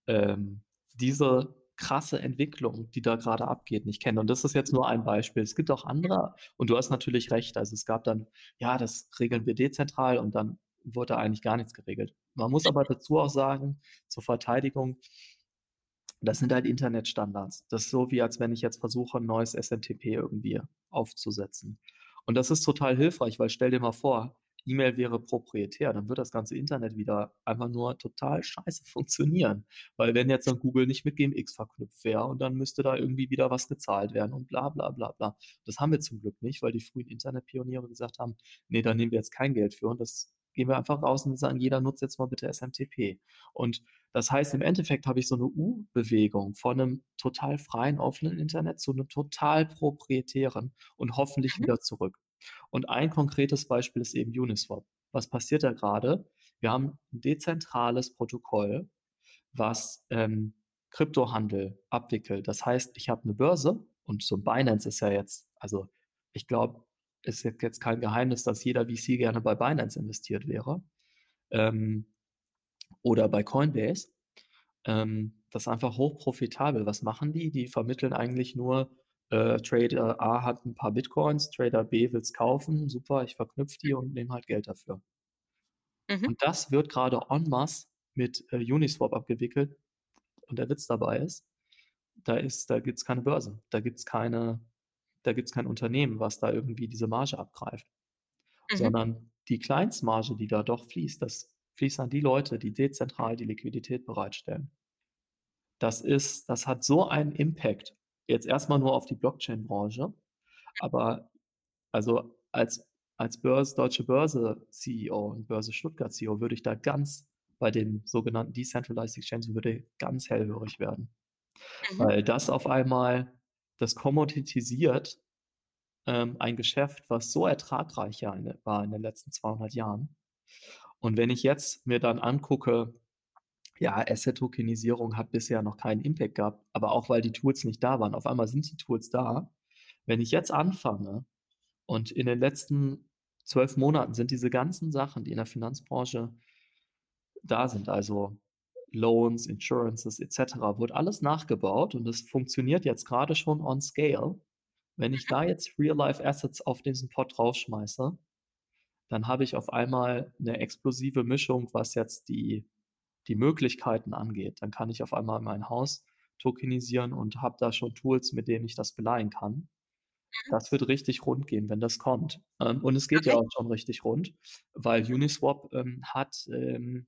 S1: ähm, diese krasse Entwicklung, die da grade abgeht, nicht kennen. Und das ist jetzt nur ein Beispiel. Es gibt auch andere und du hast natürlich recht. Also, es gab dann: „Ja, das regeln wir dezentral“ und dann wurde da eigentlich gar nichts geregelt. Man muss aber dazu auch sagen, zur Verteidigung das sind halt Internetstandards. Das ist so, wie als wenn ich jetzt versuche, 'n neues SMTP irgendwie aufzusetzen. Und das ist total hilfreich, weil stell dir mal vor, E-Mail wäre proprietär, dann wird das ganze Internet wieder einfach nur total scheiße funktionieren. Weil wenn jetzt dann Google nicht mit GMX verknüpft wäre und dann müsste da irgendwie wieder was gezahlt werden und bla bla bla bla. Das haben wir zum Glück nicht, weil die frühen Internetpioniere gesagt haben: „Ne, da nehmen wir jetzt kein Geld für und das gehen wir einfach raus und sagen, jeder nutzt jetzt mal bitte SMTP.“ Und das heißt, im Endeffekt habe ich so 'ne U-Bewegung von 'nem total freien, offenen Internet zu 'nem total proprietären und hoffentlich
S3: mhm,
S1: wieder zurück. Und ein konkretes Beispiel ist eben Uniswap. Was passiert da grade? Wir haben 'n dezentrales Protokoll, was, ähm Kryptohandel abwickelt. Das heißt, ich habe 'ne Börse und so Binance ist ja jetzt also, ich glaube, ist jetzt kein Geheimnis, dass jeder VC gerne bei Binance investiert wäre, ähm, oder bei Coinbase. Ähm, das ist einfach hochprofitabel. Was machen die? Die vermitteln eigentlich nur, äh, Trader A hat 'n paar Bitcoins, Trader B will's kaufen. Super, ich verknüpfe die und nehme halt Geld dafür.
S3: Mhm.
S1: Und das wird grade en masse mit, äh, Uniswap abgewickelt. Und der Witz dabei ist, da ist da gibt's keine Börse. Da gibt's keine da gibt's kein Unternehmen, was da irgendwie diese Marge abgreift.
S3: Mhm.
S1: Sondern die Kleinstmarge, die da doch fließt, das fließt an die Leute, die dezentral die Liquidität bereitstellen. Das ist das hat so einen Impact, jetzt erst mal nur auf die Blockchain-Branche, aber also, als als Börs Deutsche Börse-CEO und Börse Stuttgart-CEO würde ich da ganz bei den sogenannten Decentralized Exchanges würde ganz hellhörig werden.
S3: Mhm.
S1: Weil das auf einmal das kommoditisiert, ähm, ein Geschäft, was so ertragreich war in den letzten 200 Jahren. Und wenn ich jetzt mir dann angucke, ja, Asset-Tokenisierung hat bisher noch keinen Impact gehabt, aber auch weil die Tools nicht da waren. Auf einmal sind die Tools da. Wenn ich jetzt anfange und in den letzten 12 Monaten sind diese ganzen Sachen, die in der Finanzbranche da sind, also Loans, Insurances et cetera, wurde alles nachgebaut und es funktioniert jetzt grade schon on scale. Wenn ich da jetzt Real-Life-Assets auf diesen Pot draufschmeiße, dann habe ich auf einmal 'ne explosive Mischung, was jetzt die die Möglichkeiten angeht. Dann kann ich auf einmal mein Haus tokenisieren und habe da schon Tools, mit denen ich das beleihen kann.
S3: Mhm.
S1: Das wird richtig rund gehen, wenn das kommt. Ähm, und es geht ja
S3: Okay.
S1: auch schon richtig rund, weil Uniswap, ähm, hat, ähm,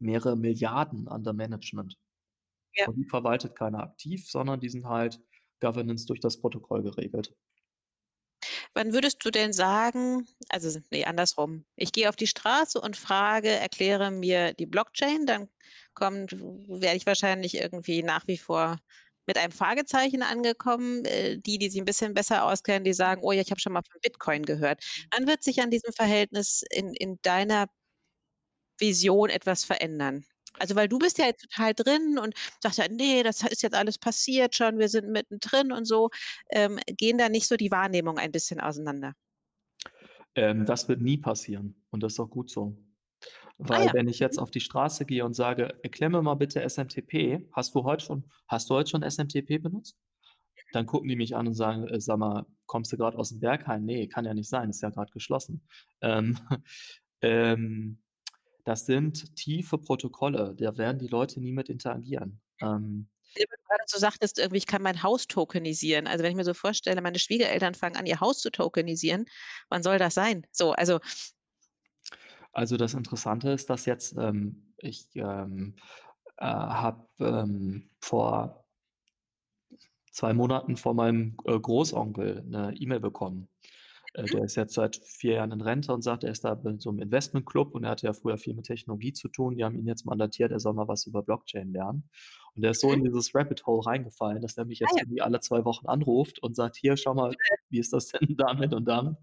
S1: mehrere Milliarden under Management.
S3: Ja.
S1: Und die verwaltet keiner aktiv, sondern die sind halt Governance durch das Protokoll geregelt.
S3: Wann würdest du denn sagen also, s ne, andersrum. Ich gehe auf die Straße und frage: „Erkläre mir die Blockchain“, dann kommt werde ich wahrscheinlich irgendwie nach wie vor mit einem Fragezeichen angekommen. Äh, die, die sich 'n bisschen besser auskennen, die sagen: „Oh ja, ich habe schon mal von Bitcoin gehört.“ Wann wird sich an diesem Verhältnis in in deiner Vision etwas verändern? Also, weil du bist ja jetzt total drin und sagst ja: „Ne, das ist jetzt alles passiert schon, wir sind mittendrin“ und so. Ähm, gehen da nicht so die Wahrnehmungen ein bisschen auseinander?
S1: Ähm, das wird nie passieren und das ist auch gut so.
S3: Ah
S1: Weil
S3: ja.
S1: wenn ich
S3: Mhm.
S1: jetzt auf die Straße gehe und sage: „Erklär mir mal bitte SMTP. Hast du heute schon hast du heute schon SMTP benutzt?“ Dann gucken die mich an und sagen: „Äh, sag mal, kommst du grad aus'm Berghain? Ne, kann ja nicht sein, ist ja grad geschlossen.“ Ähm, ähm, das sind tiefe Protokolle, da werden die Leute nie mit interagieren. Ähm
S3: weil du grade so sagtest, irgendwie: „Ich kann mein Haus tokenisieren.“ Also, wenn ich mir so vorstelle, meine Schwiegereltern fangen an, ihr Haus zu tokenisieren, wann soll das sein? So, also
S1: Also, das Interessante ist, dass jetzt, ähm ich, ähm, äh, habe, ähm, vor 2 Monaten von meinem, äh, Großonkel 'ne E-Mail bekommen. Äh,
S3: Mhm.
S1: der ist jetzt seit 4 Jahren in Rente und sagt, er ist da in so 'nem Investmentclub und er hatte ja früher viel mit Technologie zu tun. Die haben ihn jetzt mandatiert, er soll mal was über Blockchain lernen. Und der ist so in dieses Rabbit Hole reingefallen, dass er mich
S3: Ah
S1: jetzt
S3: ja.
S1: irgendwie alle 2 Wochen anruft und sagt: „Hier, schau mal, wie ist das denn damit und damit?“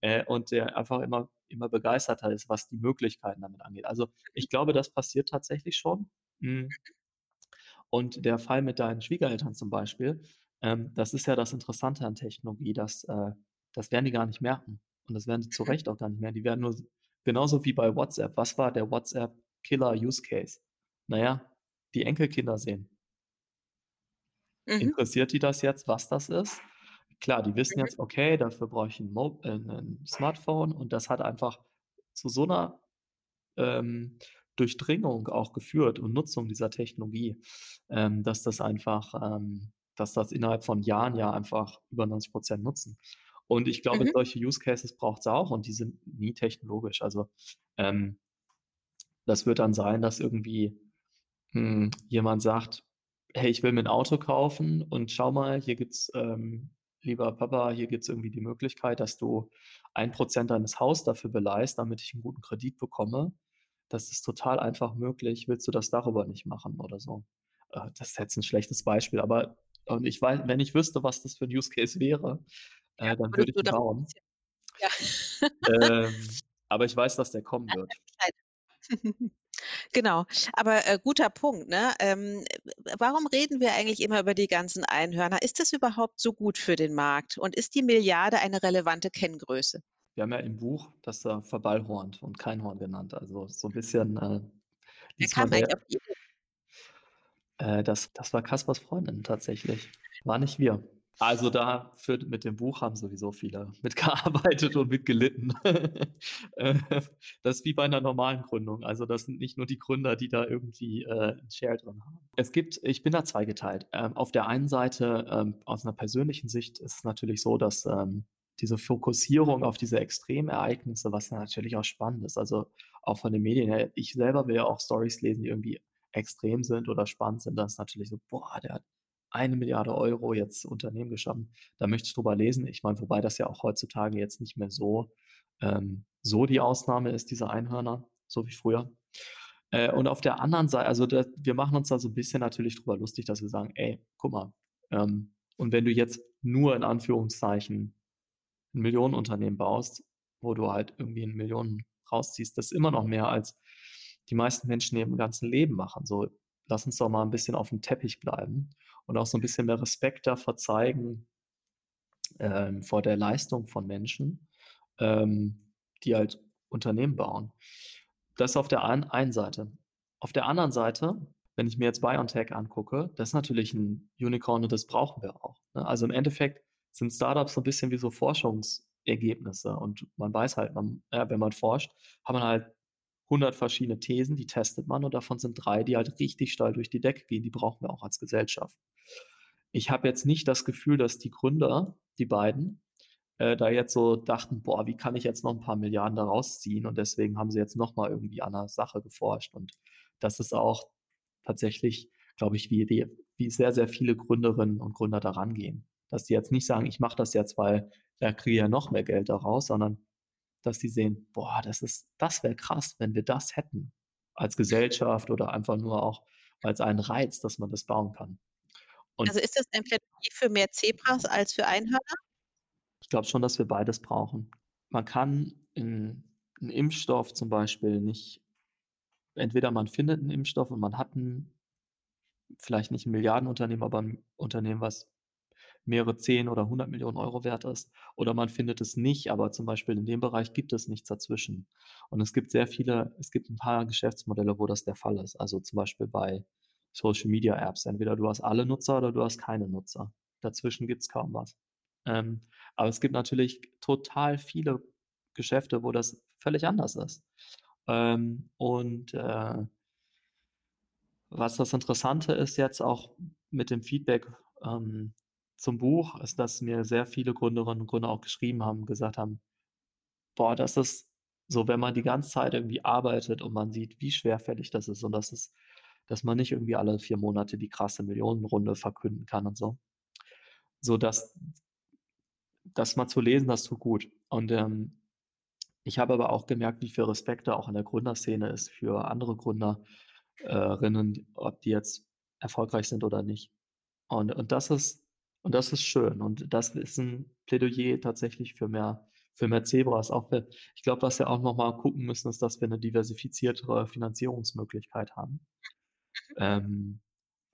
S1: Äh, und der einfach immer immer begeisterter ist, was die Möglichkeiten damit angeht. Also,
S3: Mhm.
S1: ich glaube, das passiert tatsächlich schon. Hm.
S3: Mhm.
S1: Und der Fall mit deinen Schwiegereltern zum Beispiel, ähm, das ist ja das Interessante an Technologie, dass äh, das werden die gar nicht merken. Und das werden die zu. Recht auch gar nicht merken. Die werden nur genauso wie bei WhatsApp. Was war der WhatsApp-Killer-Use-Case? Na ja, die Enkelkinder sehen.
S3: Mhm.
S1: Interessiert die das jetzt, was das ist? Klar, die wissen
S3: Mhm.
S1: jetzt: „Okay, dafür brauche ich 'n Mo äh, 'nen Smartphone“ und das hat einfach zu so 'ner, ähm, Durchdringung auch geführt und Nutzung dieser Technologie, ähm, dass das einfach ähm, dass das innerhalb von Jahren ja einfach über 90 % nutzen. Und ich glaube,
S3: Mhm.
S1: solche Use Cases braucht's auch und die sind nie technologisch. Also, ähm das wird dann sein, dass irgendwie, hm, jemand sagt: „Hey, ich will mir 'n Auto kaufen und schau mal, hier gibt's ähm, lieber Papa, hier gibt's irgendwie die Möglichkeit, dass du 1 % deines Haus dafür beleihst, damit ich 'n guten Kredit bekomme. Das ist total einfach möglich. Willst du das darüber nicht machen?“ Oder so. Äh, das ist jetzt 'n schlechtes Beispiel, aber und ich wei wenn ich wüsste, was das für 'n Use Case wäre,
S3: Ja,
S1: äh, dann würde ich ihn bauen.
S3: Ja.
S1: Ähm, aber ich weiß, dass der kommen wird.
S3: Genau, aber, äh, guter Punkt, ne? Ähm, warum reden wir eigentlich immer über die ganzen Einhörner? Ist das überhaupt so gut für den Markt und ist die Milliarde eine relevante Kenngröße?
S1: Wir haben ja im Buch das da verballhornt und Keinhorn genannt. Also, so 'n bisschen, äh,
S3: Wer kam eigentlich auf die Idee?
S1: Äh, das das war Kaspers Freundin tatsächlich. War nicht wir. Also, da für mit dem Buch haben sowieso viele mitgearbeitet und mitgelitten. Das ist wie bei 'ner normalen Gründung. Also, das sind nicht nur die Gründer, die da irgendwie, äh, 'n Share drin haben. Es gibt ich bin da zweigeteilt. Ähm, auf der einen Seite, ähm, aus 'ner persönlichen Sicht ist es natürlich so, dass, ähm, diese Fokussierung auf diese Extremereignisse, was natürlich auch spannend ist, also, auch von den Medien her. Ich selber will ja auch Storys lesen, die irgendwie extrem sind oder spannend sind. Das ist natürlich so: „Boah, der hat 1.000.000.000 € jetzt Unternehmen geschaffen.“ Da möchte ich drüber lesen. Ich meine, wobei das ja auch heutzutage jetzt nicht mehr so ähm, so die Ausnahme ist, diese Einhörner, so wie früher. Äh, und auf der anderen Sei also, da wir machen uns da so 'n bisschen natürlich drüber lustig, dass wir sagen: „Ey, guck mal, ähm, und wenn du jetzt nur in Anführungszeichen 'n Millionenunternehmen baust, wo du halt irgendwie 'n Millionen rausziehst, das ist immer noch mehr, als die meisten Menschen ihrem ganzen Leben machen. So, lass uns doch mal 'n bisschen aufm Teppich bleiben und auch so 'n bisschen mehr Respekt davor zeigen ähm, vor der Leistung von Menschen, ähm, die halt Unternehmen bauen.“ Das auf der ein einen Seite. Auf der anderen Seite, wenn ich mir jetzt BioNTech angucke, das ist natürlich 'n Unicorn und das brauchen wir auch, ne? Also, im Endeffekt sind Start-ups so 'n bisschen wie so Forschungsergebnisse und man weiß halt, man ja, wenn man forscht, hat man halt 100 verschiedene Thesen, die testet man und davon sind 3, die halt richtig steil durch die Decke gehen. Die brauchen wir auch als Gesellschaft. Ich habe jetzt nicht das Gefühl, dass die Gründer, die beiden, äh, da jetzt so dachten: „Boah, wie kann ich jetzt noch 'n paar Milliarden da rausziehen?“ Und deswegen haben sie jetzt noch mal irgendwie an 'ner Sache geforscht. Und das ist auch tatsächlich, glaube ich, wie die wie sehr, sehr viele Gründerinnen und Gründer da rangehen. Dass die jetzt nicht sagen: „Ich mache das jetzt, weil da kriege ich ja noch mehr Geld da raus“, sondern dass die sehen: „Boah, das ist das wäre krass, wenn wir das hätten als Gesellschaft oder einfach nur auch als einen Reiz, dass man das bauen kann.“ Und
S3: Also, ist das ein Plädoyer für mehr Zebras als für Einhörner?
S1: Ich glaube schon, dass wir beides brauchen. Man kann 'n 'n Impfstoff zum Beispiel nicht entweder man findet 'n Impfstoff und man hat 'n vielleicht nicht 'n Milliardenunternehmen, aber 'n Unternehmen, was mehrere 10 oder 100.000.000 € wert ist, oder man findet es nicht, aber zum Beispiel in dem Bereich gibt es nichts dazwischen. Und es gibt sehr viele es gibt 'n paar Geschäftsmodelle, wo das der Fall ist. Also, zum Beispiel bei Social-Media-Apps. Entweder du hast alle Nutzer oder du hast keine Nutzer. Dazwischen gibt's kaum was. Ähm, aber es gibt natürlich total viele Geschäfte, wo das völlig anders ist. Ähm, und, äh was das Interessante ist jetzt auch mit dem Feedback, ähm, zum Buch, ist, dass mir sehr viele Gründerinnen und Gründer auch geschrieben haben gesagt haben: „Boah, das ist so, wenn man die ganze Zeit irgendwie arbeitet und man sieht, wie schwerfällig das ist und dass es dass man nicht irgendwie alle 4 Monate die krasse Millionenrunde verkünden kann und so.“ So, das das mal zu lesen, das tut gut. Und, ähm, ich habe aber auch gemerkt, wie viel Respekt da auch in der Gründerszene ist für andere Gründer äh, rinnen, ob die jetzt erfolgreich sind oder nicht. Und und das ist und das ist schön. Und das ist 'n Plädoyer tatsächlich für mehr für mehr Zebras. Auch we ich glaube, was wir auch noch mal gucken müssen, ist, dass wir 'ne diversifiziertere Finanzierungsmöglichkeit haben. Ähm,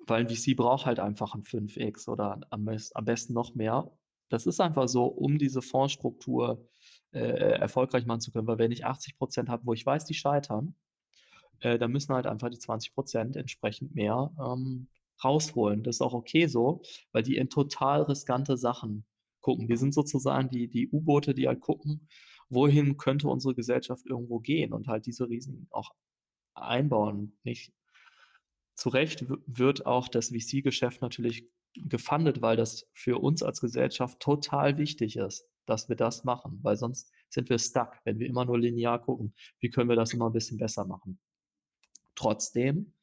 S1: weil 'n VC braucht halt einfach 'n 5x oder am am besten noch mehr. Das ist einfach so, um diese Fondsstruktur, äh, erfolgreich machen zu können, weil wenn ich 80 % habe, wo ich weiß, die scheitern, äh, dann müssen halt einfach die 20 % entsprechend mehr, ähm, rausholen. Das ist auch okay so, weil die in total riskante Sachen gucken. Wir sind sozusagen die die U-Boote, die halt gucken, wohin könnte unsere Gesellschaft irgendwo gehen und halt diese Risiken auch einbauen, nicht zu Recht wird auch das VC-Geschäft natürlich gefundet, weil das für uns als Gesellschaft total wichtig ist, dass wir das machen, weil sonst sind wir stuck, wenn wir immer nur linear gucken. Wie können wir das immer 'n bisschen besser machen? Trotzdem,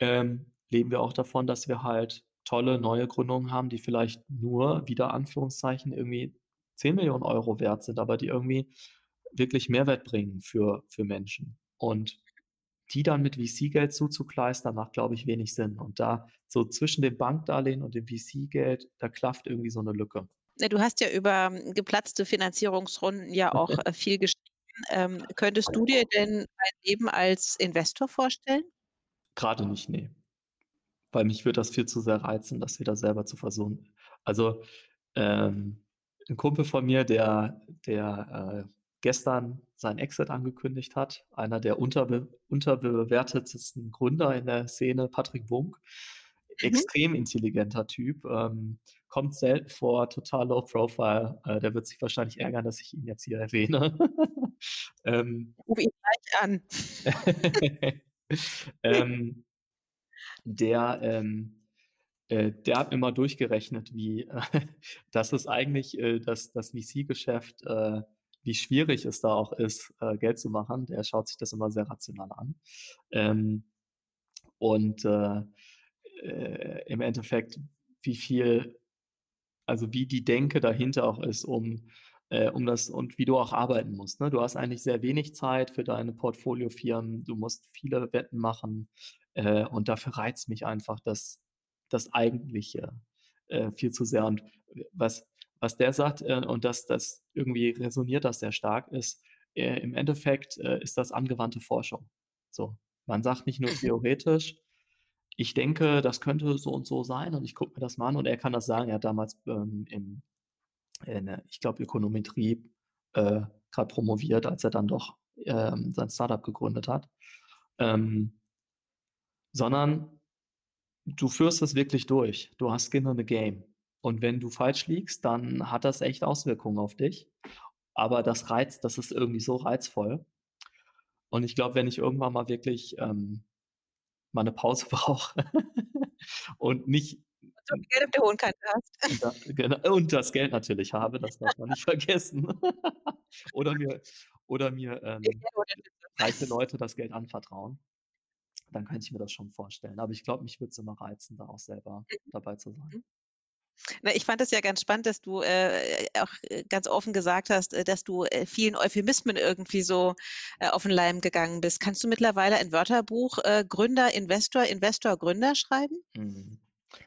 S1: ähm, leben wir auch davon, dass wir halt tolle neue Gründungen haben, die vielleicht nur, wieder Anführungszeichen, irgendwie 10.000.000 € wert sind, aber die irgendwie wirklich Mehrwert bringen für für Menschen. Und die dann mit VC-Geld zuzukleistern, macht, glaube ich, wenig Sinn. Und da so zwischen dem Bankdarlehen und dem VC-Geld, da klafft irgendwie so 'ne Lücke.
S3: Du hast ja über geplatzte Finanzierungsrunden ja auch, äh, viel geschrieben. Ähm, könntest du dir denn ein Leben als Investor vorstellen?
S1: Grade nicht, ne. Weil mich würde das viel zu sehr reizen, das wieder selber zu versuchen. Also, ähm, 'n Kumpel von mir, der der, äh, gestern seinen Exit angekündigt hat, einer der unterbe unterbewertetesten Gründer in der Szene, Patrick Wunk,
S3: Mhm.
S1: extrem intelligenter Typ, ähm, kommt selten vor, total low profile. Äh, der wird sich wahrscheinlich ärgern, dass ich ihn jetzt hier erwähne. Ähm
S3: Ruf ihn gleich an.
S1: ähm, der, ähm, äh, der hat mal durchgerechnet, wie dass es eigentlich, äh, das das VC-Geschäft, äh wie schwierig es da auch ist, äh, Geld zu machen. Der schaut sich das immer sehr rational an. Ähm, und, äh, äh, im Endeffekt, wie viel also, wie die Denke dahinter auch ist, um äh, um das und wie du auch arbeiten musst, ne? Du hast eigentlich sehr wenig Zeit für deine Portfoliofirmen. Du musst viele Wetten machen, äh, und dafür reizt mich einfach das das Eigentliche, äh, viel zu sehr. Und w was was der sagt, äh, und das das irgendwie resoniert das sehr stark, ist, äh, im Endeffekt, äh, ist das angewandte Forschung. So, man sagt nicht nur
S3: Mhm.
S1: theoretisch: „Ich denke, das könnte so und so sein und ich gucke mir das mal an.“ Und er kann das sagen. Er hat damals, ähm, im in ich glaube, Ökonometrie, äh, grad promoviert, als er dann doch, ähm, sein Start-up gegründet hat. Ähm sondern du führst es wirklich durch. Du hast Skin in the Game. Und wenn du falsch liegst, dann hat das echt Auswirkungen auf dich. Aber das reizt das ist irgendwie so reizvoll. Und ich glaube, wenn ich irgendwann mal wirklich, ähm, mal 'ne Pause brauche und nicht
S3: Und so viel Geld auf der hohen Kante hast.
S1: Ja, gena und das Geld natürlich habe, das darf man nicht vergessen. Oder mir oder mir, ähm, reiche Leute das Geld anvertrauen, dann könnte ich mir das schon vorstellen. Aber ich glaube, mich würde es immer reizen, da auch selber
S3: Mhm.
S1: dabei zu sein.
S3: Mhm. Na, ich fand das ja ganz spannend, dass du, äh, auch, äh, ganz offen gesagt hast, äh, dass du, äh, vielen Euphemismen irgendwie so, äh, auf 'n Leim gegangen bist. Kannst du mittlerweile ein Wörterbuch, äh, Gründer, Investor, Investor, Gründer schreiben?
S1: Mhm.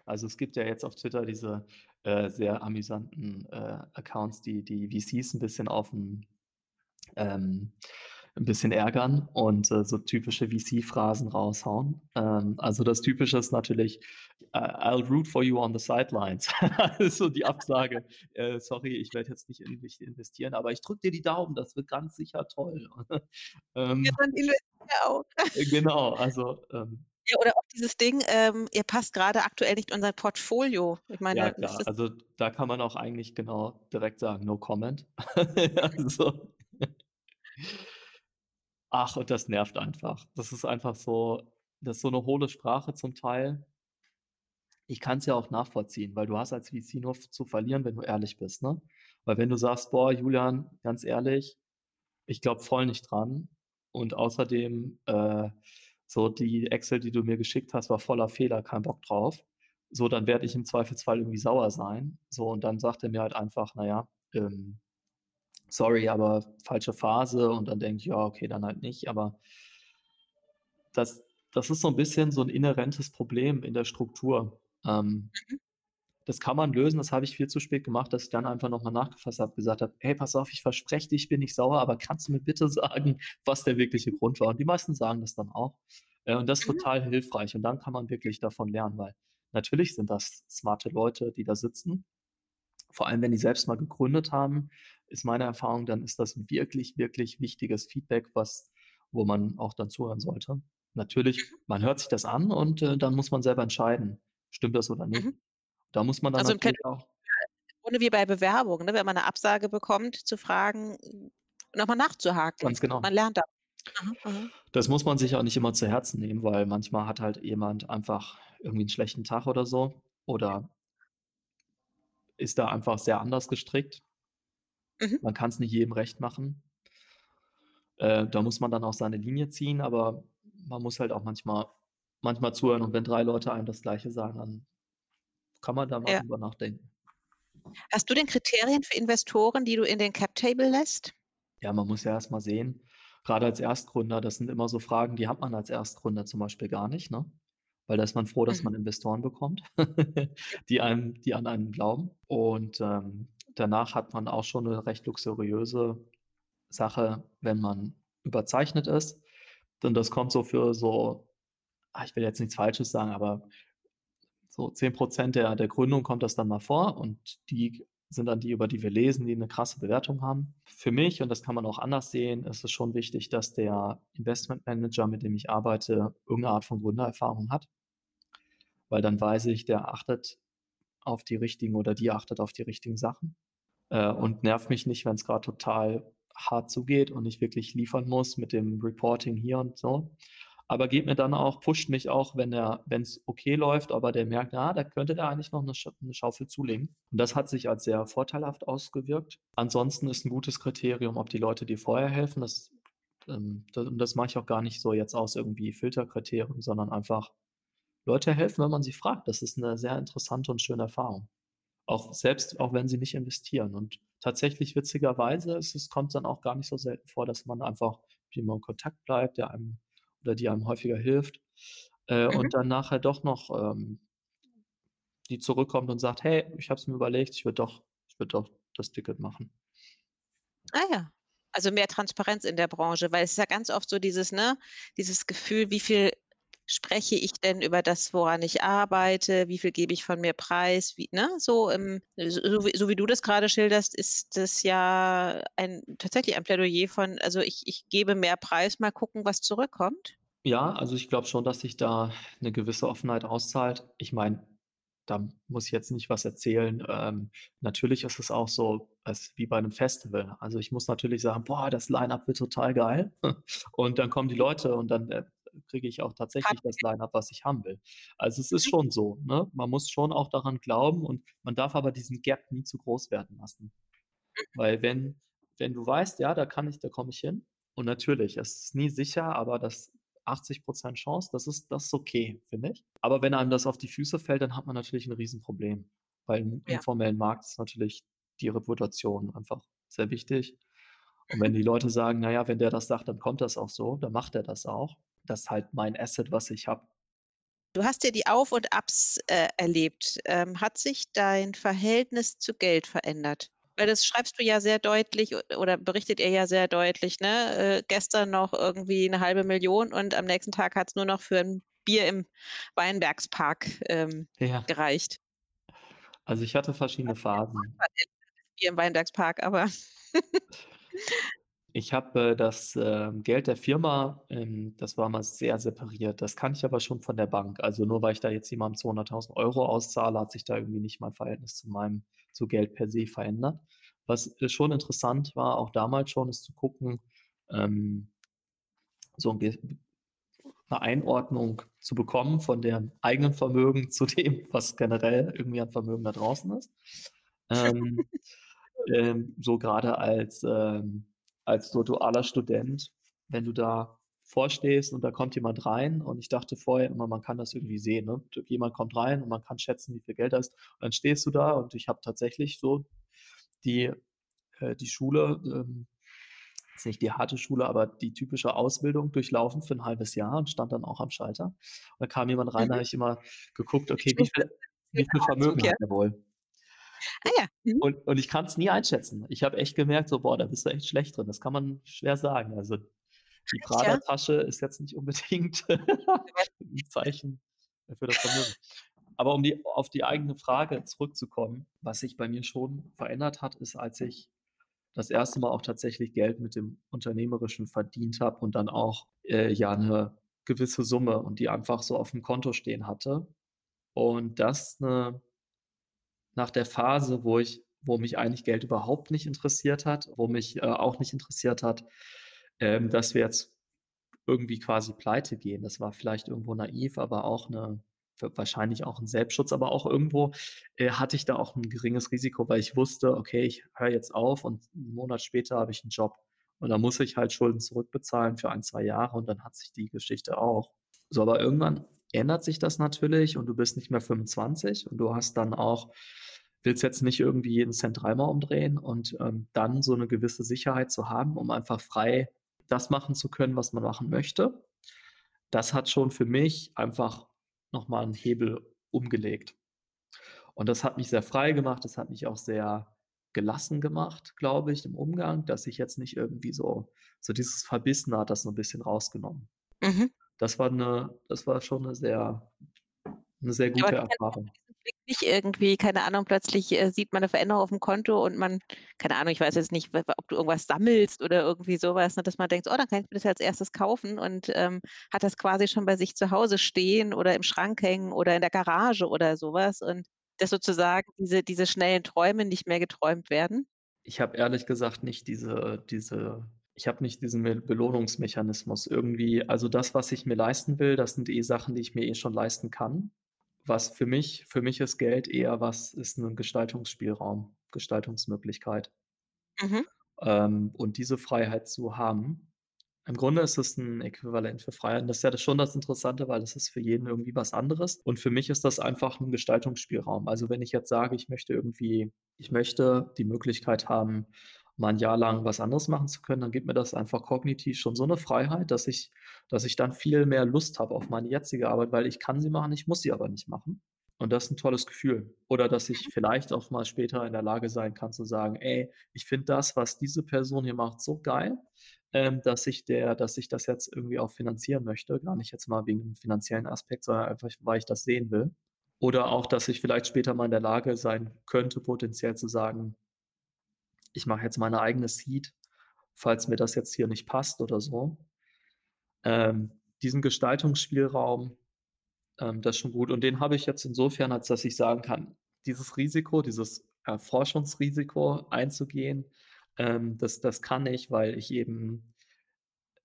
S1: Also, es gibt ja jetzt auf Twitter diese, äh, sehr amüsanten, äh, Accounts, die die VCs 'n bisschen aufm ähm, 'n bisschen ärgern und, äh, so typische VC-Phrasen raushauen. Ähm, also, das Typische ist natürlich: „I I'll root for you on the sidelines.“ Also, die Absage: „Äh, sorry, ich werde jetzt nicht in dich investieren, aber ich drücke dir die Daumen, das wird ganz sicher toll.“
S3: Ja,
S1: Ähm
S3: dann investiere auch.
S1: äh, genau, also, ähm
S3: Ja, oder auch dieses Ding, ähm: „Ihr passt grade aktuell nicht unser Portfolio.“ Ich
S1: Ja
S3: meine, das
S1: klar, also, da kann man auch eigentlich genau direkt sagen: „No comment.“ Also Ach, und das nervt einfach. Das ist einfach so das ist so 'ne hohle Sprache zum Teil. Ich kann's ja auch nachvollziehen, weil du hast als VC nur zu verlieren, wenn du ehrlich bist, ne? Weil wenn du sagst: „Boah, Julian, ganz ehrlich, ich glaube voll nicht dran und außerdem, äh, so die Excel, die du mir geschickt hast, war voller Fehler, kein Bock drauf.“ So, dann werde ich im Zweifelsfall irgendwie sauer sein. So, und dann sagt er mir halt einfach: „Na ja, ähm, sorry, aber falsche Phase.“ Und dann denke ich: „Ja, okay, dann halt nicht.“ Aber das das ist so 'n bisschen so 'n inhärentes Problem in der Struktur. Ähm,
S3: Mhm.
S1: das kann man lösen, das habe ich viel zu spät gemacht, dass ich dann einfach noch mal nachgefasst habe, gesagt habe: „Hey, pass auf, ich verspreche dir, ich bin nicht sauer, aber kannst du mir bitte sagen, was der wirkliche Grund war?“ Und die meisten sagen das dann auch. Äh, und das ist
S3: Mhm.
S1: total hilfreich. Und dann kann man wirklich davon lernen, weil natürlich sind das smarte Leute, die da sitzen. Vor allem, wenn die selbst mal gegründet haben, ist meine Erfahrung, dann ist das wirklich, wirklich wichtiges Feedback, was wo man auch dann zuhören sollte. Natürlich,
S3: Mhm.
S1: man hört sich das an und, äh, dann muss man selber entscheiden, stimmt das oder nicht.
S3: Mhm.
S1: Da muss man dann
S3: Also,
S1: natürlich auch
S3: Grunde wie bei Bewerbungen, ne? Wenn man 'ne Absage bekommt, zu fragen noch mal nachzuhaken.
S1: Ganz genau.
S3: Man lernt da. Aha, aha.
S1: Das muss man sich auch nicht immer zu Herzen nehmen, weil manchmal hat halt jemand einfach irgendwie 'n schlechten Tag oder so oder ist da einfach sehr anders gestrickt.
S3: Mhm.
S1: Man kann's nicht jedem recht machen. Äh, da muss man dann auch seine Linie ziehen, aber man muss halt auch manchmal manchmal zuhören. Und wenn 3 Leute einem das Gleiche sagen, dann kann man da mal
S3: Ja.
S1: drüber nachdenken.
S3: Hast du denn Kriterien für Investoren, die du in den Cap Table lässt?
S1: Ja, man muss ja erst mal sehen, grade als Erstgründer, das sind immer so Fragen, die hat man als Erstgründer zum Beispiel gar nicht, ne? Weil da ist man froh, dass
S3: Mhm.
S1: man Investoren bekommt, die einem die an einen glauben. Und, ähm, danach hat man auch schon 'ne recht luxuriöse Sache, wenn man überzeichnet ist. Denn das kommt so für so, ah, ich will jetzt nichts Falsches sagen, aber so 10 der der Gründung kommt das dann mal vor und die sind dann die, über die wir lesen, die eine krasse Bewertung haben. Für mich, und das kann man auch anders sehen, ist es schon wichtig, dass der Investmentmanager, mit dem ich arbeite, irgendeine Art von Gründererfahrung hat, weil dann weiß ich, der achtet auf die richtigen oder die achtet auf die richtigen Sachen, äh, und nervt mich nicht, wenn es gerade total hart zugeht und ich wirklich liefern muss mit dem Reporting hier und so. Aber geht mir dann auch, pusht mich auch, wenn er, wenn es okay läuft, aber der merkt, ah, da könnte der eigentlich noch eine, Sch eine Schaufel zulegen. Und das hat sich als sehr vorteilhaft ausgewirkt. Ansonsten ist ein gutes Kriterium, ob die Leute dir vorher helfen. Das, ähm, das, und das mache ich auch gar nicht so jetzt aus irgendwie Filterkriterien, sondern einfach Leute helfen, wenn man sie fragt. Das ist eine sehr interessante und schöne Erfahrung. Auch selbst, auch wenn sie nicht investieren. Und tatsächlich witzigerweise ist es kommt dann auch gar nicht so selten vor, dass man einfach mit jemandem in Kontakt bleibt, der einem oder die einem häufiger hilft, äh,
S3: Mhm.
S1: und dann nachher doch noch, ähm die zurückkommt und sagt: „Hey, ich habe es mir überlegt, ich würde doch ich würde doch das Ticket machen.“
S3: Ah ja, also mehr Transparenz in der Branche, weil es ist ja ganz oft so dieses, ne, dieses Gefühl, wie viel spreche ich denn über das, woran ich arbeite, wie viel gebe ich von mir preis, wie ne, so, ähm, so wie so wie du das grade schilderst, ist das ja ein tatsächlich ein Plädoyer von also, ich ich gebe mehr Preis, mal gucken, was zurückkommt?
S1: Ja, also ich glaube schon, dass sich da 'ne gewisse Offenheit auszahlt. Ich meine, da muss ich jetzt nicht was erzählen. Ähm, natürlich ist es auch so, als wie bei 'nem Festival. Also, ich muss natürlich sagen: „Boah, das Line-up wird total geil.“ Und dann kommen die Leute und dann, äh, kriege ich auch tatsächlich das Line-up, was ich haben will. Also, es ist schon so, ne? Man muss schon auch daran glauben und man darf aber diesen Gap nie zu groß werden lassen.
S3: Mhm.
S1: Weil wenn wenn du weißt: „Ja, da kann ich da komme ich hin“ und natürlich, es ist nie sicher, aber das 80% Chance, das ist das ist okay, finde ich. Aber wenn einem das auf die Füße fällt, dann hat man natürlich 'n Riesenproblem, weil im
S3: Ja.
S1: informellen Markt ist natürlich die Reputation einfach sehr wichtig. Und wenn die Leute sagen: „Na ja, wenn der das sagt, dann kommt das auch so, dann macht er das auch.“ Das ist halt mein Asset, was ich habe.
S3: Du hast ja die Auf und Abs, äh, erlebt. Ähm, hat sich dein Verhältnis zu Geld verändert? Weil das schreibst du ja sehr deutlich oder berichtet ihr ja sehr deutlich, ne? Äh, gestern noch irgendwie 'ne 1.000.000 und am nächsten Tag hat's nur noch für 'n Bier im Weinbergspark, ähm,
S1: Ja.
S3: gereicht.
S1: Also, ich hatte verschiedene Phasen.
S3: Bier im Weinbergspark, aber
S1: Ich habe, äh, das, ähm, Geld der Firma, ähm, das war mal sehr separiert. Das kannte ich aber schon von der Bank. Also, nur weil ich da jetzt jemandem 200.000 € auszahle, hat sich da irgendwie nicht mein Verhältnis zu meinem zu Geld per se verändert. Was, äh, schon interessant war, auch damals schon, ist zu gucken, ähm so 'n ge 'ne Einordnung zu bekommen von dem eigenen Vermögen zu dem, was generell irgendwie an Vermögen da draußen ist. Ähm, ähm, so grade als, ähm als so dualer Student, wenn du da vorstehst und da kommt jemand rein und ich dachte vorher immer, man kann das irgendwie sehen, ne? Jemand kommt rein und man kann schätzen, wie viel Geld da ist. Und dann stehst du da und ich habe tatsächlich so die äh, die Schule, ähm jetzt nicht die harte Schule, aber die typische Ausbildung durchlaufen für 'n 1/2 Jahr und stand dann auch am Schalter. Und da kam jemand rein, da
S3: Mhm.
S1: habe ich immer geguckt: „Okay, wie viel
S3: Wie
S1: viel Vermögen hat der wohl?“
S3: Ah ja, mhm.
S1: Und und ich kann's nie einschätzen. Ich habe echt gemerkt, so: „Boah, da bist du echt schlecht drin.“ Das kann man schwer sagen. Also, die
S3: Echt, ja?
S1: Prada-Tasche ist jetzt nicht unbedingt 'n Zeichen für das Vermögen. Aber um die auf die eigene Frage zurückzukommen, was sich bei mir schon verändert hat, ist, als ich das 1. Mal auch tatsächlich Geld mit dem Unternehmerischen verdient habe und dann auch, äh, ja 'ne gewisse Summe und die einfach so aufm Konto stehen hatte. Und das 'ne nach der Phase, wo ich wo mich eigentlich Geld überhaupt nicht interessiert hat, wo mich, äh, auch nicht interessiert hat, ähm, dass wir jetzt irgendwie quasi pleitegehen. Das war vielleicht irgendwo naiv, aber auch 'ne w wahrscheinlich auch 'n Selbstschutz, aber auch irgendwo, äh, hatte ich da auch 'n geringes Risiko, weil ich wusste: „Okay, ich höre jetzt auf und 'n Monat später habe ich 'n Job.“ Und dann muss ich halt Schulden zurückbezahlen für 1, 2 Jahre und dann hat sich die Geschichte auch. So, aber irgendwann ändert sich das natürlich und du bist nicht mehr 25 und du hast dann auch willst jetzt nicht irgendwie jeden Cent dreimal umdrehen und, ähm, dann so 'ne gewisse Sicherheit zu haben, um einfach frei das machen zu können, was man machen möchte. Das hat schon für mich einfach noch mal 'n Hebel umgelegt. Und das hat mich sehr frei gemacht, das hat mich auch sehr gelassen gemacht, glaube ich, im Umgang, dass ich jetzt nicht irgendwie so so dieses Verbissene hat das so 'n bisschen rausgenommen.
S3: Mhm.
S1: Das war 'ne das war schon 'ne sehr 'ne sehr gute
S3: kennst
S1: Erfahrung.
S3: nicht irgendwie, keine Ahnung, plötzlich, äh, sieht man 'ne Veränderung aufm Konto und man keine Ahnung, ich weiß jetzt nicht, ob du irgendwas sammelst oder irgendwie so was, ne, dass man denkt: „Oh, dann kann ich mir das ja als Erstes kaufen“ und, ähm, hat das quasi schon bei sich zu Hause stehen oder im Schrank hängen oder in der Garage oder so was und dass sozusagen diese diese schnellen Träume nicht mehr geträumt werden?
S1: Ich habe ehrlich gesagt nicht diese diese ich habe nicht diesen Me Belohnungsmechanismus irgendwie. Also, das, was ich mir leisten will, das sind eh Sachen, die ich mir eh schon leisten kann. Was für mich für mich ist Geld eher was ist 'nen Gestaltungsspielraum, Gestaltungsmöglichkeit.
S3: Mhm.
S1: Ähm, und diese Freiheit zu haben im Grunde ist es 'n Äquivalent für Freiheit und das ist ja das schon das Interessante, weil das ist für jeden irgendwie was anderes. Und für mich ist das einfach 'n Gestaltungsspielraum. Also, wenn ich jetzt sage, ich möchte irgendwie ich möchte die Möglichkeit haben, mal 'n Jahr lang was anderes machen zu können, dann gibt mir das einfach kognitiv schon so 'ne Freiheit, dass ich dass ich dann viel mehr Lust habe auf meine jetzige Arbeit, weil ich kann sie machen, ich muss sie aber nicht machen. Und das ist 'n tolles Gefühl. Oder dass ich vielleicht auch mal später in der Lage sein kann zu sagen: „Ey, ich finde das, was diese Person hier macht, so geil, ähm, dass ich der dass ich das jetzt irgendwie auch finanzieren möchte.“ Gar nicht jetzt mal wegen 'nem finanziellen Aspekt, sondern einfach, weil ich das sehen will. Oder auch, dass ich vielleicht später mal in der Lage sein könnte, potenziell zu sagen ich mache jetzt meine eigene Seed, falls mir das jetzt hier nicht passt oder so. Ähm, diesen Gestaltungsspielraum, ähm, das ist schon gut. Und den habe ich jetzt insofern, als dass ich sagen kann, dieses Risiko, dieses, äh, Forschungsrisiko einzugehen, ähm, das das kann ich, weil ich eben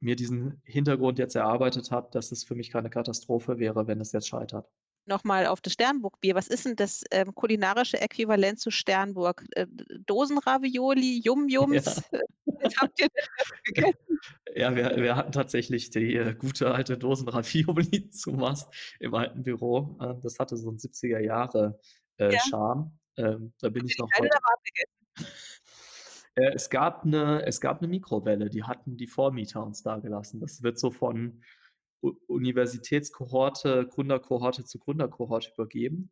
S1: mir diesen Hintergrund jetzt erarbeitet habe, dass es für mich keine Katastrophe wäre, wenn es jetzt scheitert.
S3: Noch mal auf das Sternburg-Bier. Was ist 'n das, ähm, kulinarische Äquivalent zu Sternburg? Äh, Dosenravioli, Yum-Yums?
S1: Ja.
S3: Habt ihr denn da gegessen?
S1: Ja, wir wir hatten tatsächlich die, äh, gute alte Dosenravioli zu Mast im alten Büro. Ähm, das hatte so 'n 70er Jahre, äh,
S3: Ja.
S1: Ähm, da bin ich
S3: die
S1: noch heute? Äh, es gab 'ne es gab 'ne Mikrowelle, die hatten die Vormieter uns dagelassen. Das wird so von Universitätskohorte, Gründerkohorte zu Gründerkohorte übergeben.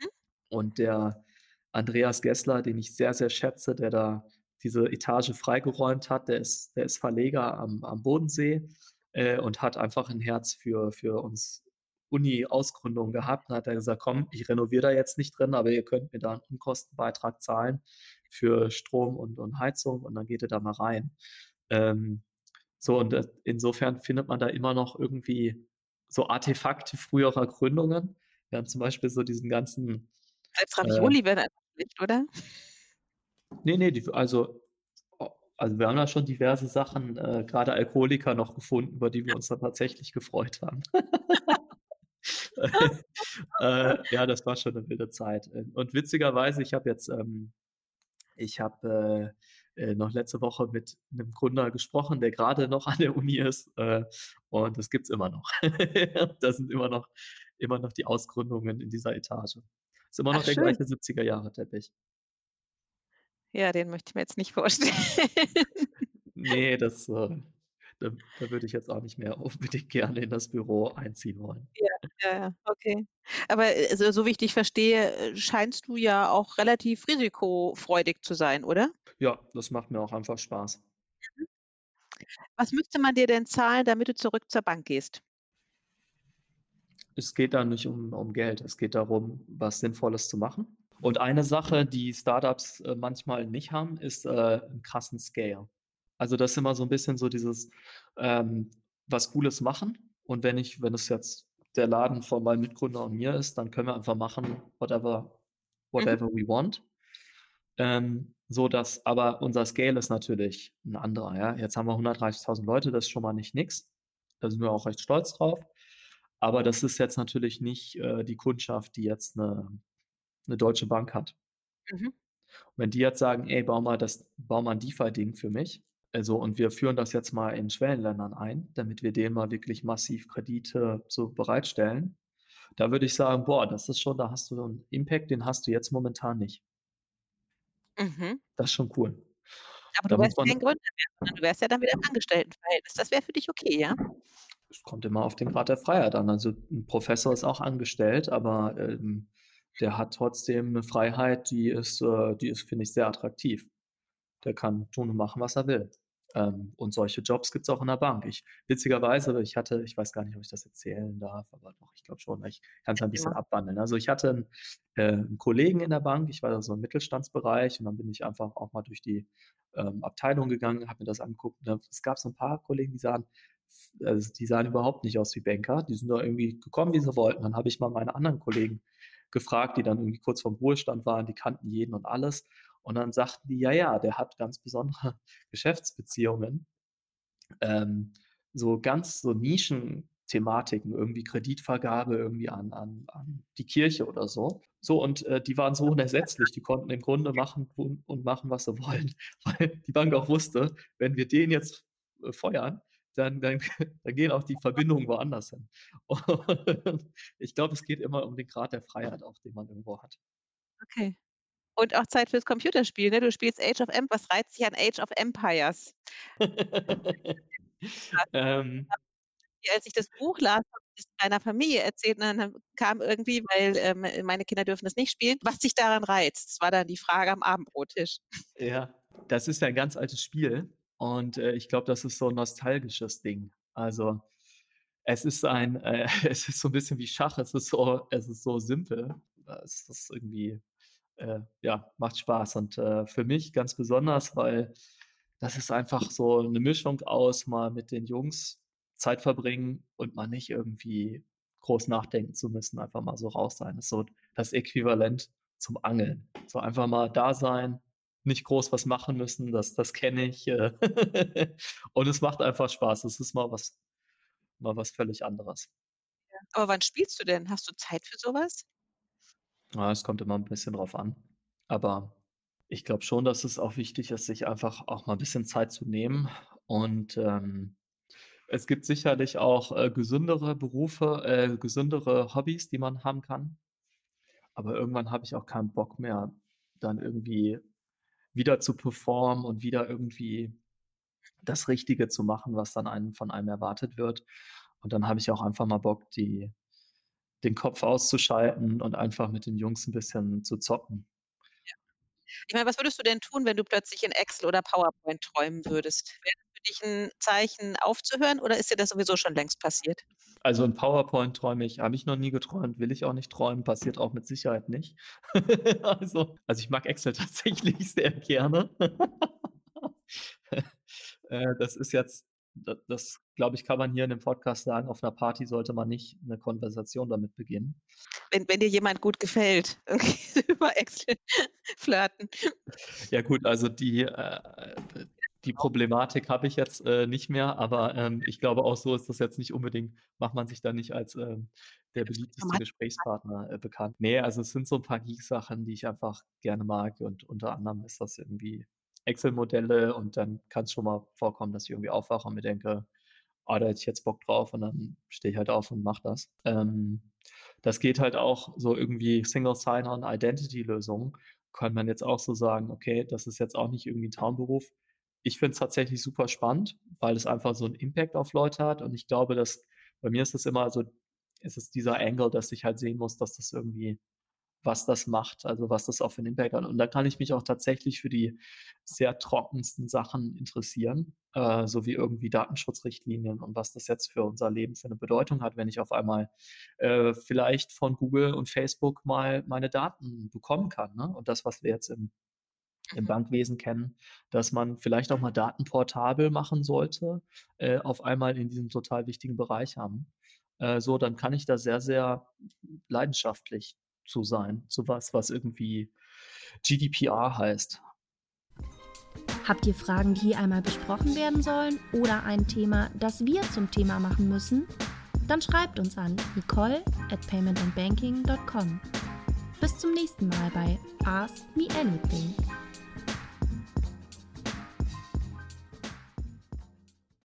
S3: Mhm.
S1: Und der Andreas Gessler, den ich sehr, sehr schätze, der da diese Etage freigeräumt hat, der ist der ist Verleger am am Bodensee, äh, und hat einfach 'n Herz für für uns Uni-Ausgründungen gehabt. Dann hat er gesagt: „Komm, ich renoviere da jetzt nicht drin, aber ihr könnt mir da 'n Unkostenbeitrag zahlen für Strom und und Heizung und dann geht ihr da mal rein.“ Ähm, so und, äh, insofern findet man da immer noch irgendwie so Artefakte früherer Gründungen. Wir haben zum Beispiel so diesen ganzen,
S3: Als
S1: äh
S3: Ravioli wären einfach schlecht, oder?
S1: Ne, ne, die also also, wir haben da schon diverse Sachen, äh, grade Alkoholiker noch gefunden, über die wir uns dann tatsächlich gefreut haben. Äh, ja, das war schon 'ne wilde Zeit. Äh, und witzigerweise, ich habe jetzt, ähm ich habe, äh, äh, noch letzte Woche mit 'nem Gründer gesprochen, der grade noch an der Uni ist, äh, und das gibt's immer noch. Da sind immer noch immer noch die Ausgründungen in dieser Etage. Ist immer
S3: Ach
S1: noch der
S3: schön.
S1: gleiche 70er Jahre Teppich.
S3: Ja, den möchte ich mir jetzt nicht vorstellen.
S1: Ne, das, äh da da würde ich jetzt auch nicht mehr unbedingt gerne in das Büro einziehen wollen.
S3: Ja, ja, ja, okay. Aber, äh, so so wie ich dich verstehe, äh, scheinst du ja auch relativ risikofreudig zu sein, oder?
S1: Ja, das macht mir auch einfach Spaß.
S3: Mhm. Was müsste man dir denn zahlen, damit du zurück zur Bank gehst?
S1: Es geht da nicht um um Geld. Es geht darum, was Sinnvolles zu machen. Und eine Sache, die Start-ups, äh, manchmal nicht haben, ist, äh, 'n krassen Scale. Also, das ist immer so 'n bisschen so dieses, ähm, was Cooles machen und wenn ich wenn es jetzt der Laden von meinem Mitgründer und mir ist, dann können wir einfach machen, whatever
S3: Mhm.
S1: whatever we want. Ähm, so dass aber unser Scale ist natürlich 'n anderer, ja? Jetzt haben wir 130.000 Leute, das ist schon mal nicht nix. Da sind wir auch recht stolz drauf. Aber das ist jetzt natürlich nicht, äh, die Kundschaft, die jetzt 'ne 'ne Deutsche Bank hat.
S3: Mhm.
S1: Wenn die jetzt sagen: „Ey, bau mal das bau mal 'n DeFi-Ding für mich.“ Also, und wir führen das jetzt mal in Schwellenländern ein, damit wir denen mal wirklich massiv Kredite so bereitstellen. Da würde ich sagen: „Boah, das ist schon da hast du 'n Impact, den hast du jetzt momentan nicht.“
S3: Mhm.
S1: Das ist schon cool.
S3: Aber
S1: Da
S3: du wärst kein Gründer mehr, sondern du wärst ja dann wieder im Angestelltenverhältnis. Das wäre für dich okay, ja?
S1: Es kommt immer auf den Grad der Freiheit an. Also, 'n Professor ist auch angestellt, aber, ähm, der hat trotzdem eine Freiheit, die ist äh, die ist, finde ich, sehr attraktiv. Der kann tun und machen, was er will. Ähm, und solche Jobs gibt es auch in der Bank. Ich witzigerweise, ich hatte ich weiß gar nicht, ob ich das erzählen darf, aber doch, ich glaube schon, ich kann's ein bisschen
S3: Ja.
S1: abwandeln. Also, ich hatte 'n äh, 'n Kollegen in der Bank, ich war da so im Mittelstandsbereich und dann bin ich einfach auch mal durch die, ähm, Abteilung gegangen, habe mir das angeguckt, ne? Es gab so 'n paar Kollegen, die sahen also, die sahen überhaupt nicht aus wie Banker. Die sind da irgendwie gekommen, wie sie wollten. Dann habe ich mal meine anderen Kollegen gefragt, die dann irgendwie kurz vorm Ruhestand waren, die kannten jeden und alles. Und dann sagten die: „Ja, ja, der hat ganz besondere Geschäftsbeziehungen.“ Ähm, so ganz so Nischenthematiken, irgendwie Kreditvergabe irgendwie an an an die Kirche oder so. So und, äh, die waren so unersetzlich, die konnten im Grunde machen und machen, was sie wollen, weil die Bank auch wusste, wenn wir den jetzt, äh, feuern, dann dann dann gehen auch die Verbindungen woanders hin. Und ich glaube, es geht immer um den Grad der Freiheit auch, den man irgendwo hat.
S3: Okay. Und auch Zeit fürs Computerspiel, ne? Du spielst Age of Emp was reizt dich an Age of Empires?
S1: Ähm
S3: Als ich das Buch las, habe ich das meiner Familie erzählt und dann kam irgendwie, weil, ähm, meine Kinder dürfen das nicht spielen, was dich daran reizt. Das war dann die Frage am Abendbrottisch.
S1: Ja, das ist ja 'n ganz altes Spiel und, äh, ich glaube, das ist so 'n nostalgisches Ding. Also, es ist ein äh, es ist so 'n bisschen wie Schach. Es ist so es ist so simpel. Es ist irgendwie äh, ja, macht Spaß und, äh, für mich ganz besonders, weil das ist einfach so 'ne Mischung aus mal mit den Jungs Zeit verbringen und mal nicht irgendwie groß nachdenken zu müssen, einfach mal so raus sein. Das ist so das Äquivalent zum Angeln. So einfach mal da sein, nicht groß was machen müssen, das das kenne ich, äh, und es macht einfach Spaß. Es ist mal was mal was völlig anderes.
S3: Aber wann spielst du denn? Hast du Zeit für so was?
S1: Ja, es kommt immer 'n bisschen drauf an. Aber ich glaube schon, dass es auch wichtig ist, sich einfach auch mal 'n bisschen Zeit zu nehmen. Und, ähm, es gibt sicherlich auch, äh, gesündere Berufe äh, gesündere Hobbys, die man haben kann. Aber irgendwann habe ich auch keinen Bock mehr, dann irgendwie wieder zu performen und wieder irgendwie das Richtige zu machen, was dann einem von einem erwartet wird. Und dann habe ich auch einfach mal Bock, die den Kopf auszuschalten und einfach mit den Jungs 'n bisschen zu zocken.
S3: Ja. Ich meine, was würdest du denn tun, wenn du plötzlich in Excel oder PowerPoint träumen würdest? Wäre das für dich 'n Zeichen aufzuhören oder ist dir das sowieso schon längst passiert?
S1: Also, in PowerPoint träume ich habe ich noch nie geträumt, will ich auch nicht träumen, passiert auch mit Sicherheit nicht. Also also, ich mag Excel tatsächlich sehr gerne. Äh, das ist jetzt d das, glaube ich, kann man hier in dem Podcast sagen, auf 'ner Party sollte man nicht 'ne Konversation damit beginnen.
S3: Wenn wenn dir jemand gut gefällt, okay, über Excel flirten.
S1: Ja gut, also die äh, die Problematik habe ich jetzt, äh, nicht mehr, aber, ähm, ich glaube auch so ist das jetzt nicht unbedingt macht man sich da nicht als, ähm, der beliebteste Gesprächspartner, äh, bekannt. Ne, also, es sind so 'n paar Geek-Sachen, die ich einfach gerne mag und unter anderem ist das irgendwie Excel-Modelle und dann kann's schon mal vorkommen, dass ich irgendwie aufwache und mir denke: „Ah, da hätte ich jetzt Bock drauf“, und dann stehe ich halt auf und mache das. Ähm, das geht halt auch so irgendwie Single Sign-On Identity-Lösungen, kann man jetzt auch so sagen: „Okay, das ist jetzt auch nicht irgendwie 'n Traumberuf.“ Ich finde es tatsächlich super spannend, weil es einfach so 'n Impact auf Leute hat und ich glaube, dass bei mir ist es immer so es ist dieser Angle, dass ich halt sehen muss, dass das irgendwie was das macht, also, was das auch für 'n Impact hat. Und da kann ich mich auch tatsächlich für die sehr trockensten Sachen interessieren, äh, so wie irgendwie Datenschutzrichtlinien und was das jetzt für unser Leben für 'ne Bedeutung hat, wenn ich auf einmal, äh, vielleicht von Google und Facebook mal meine Daten bekommen kann, ne? Und das, was wir jetzt im im
S3: Mhm.
S1: Bankwesen kennen, dass man vielleicht auch mal Daten portabel machen sollte, äh, auf einmal in diesem total wichtigen Bereich haben. Äh, so, dann kann ich da sehr, sehr leidenschaftlich zu sein, zu was, irgendwie GDPR heißt.
S2: Habt ihr Fragen, die hier einmal besprochen werden sollen oder ein Thema, das wir zum Thema machen müssen? Dann schreibt uns an nicole@paymentandbanking.com. Bis zum nächsten Mal bei Ask Me Anything.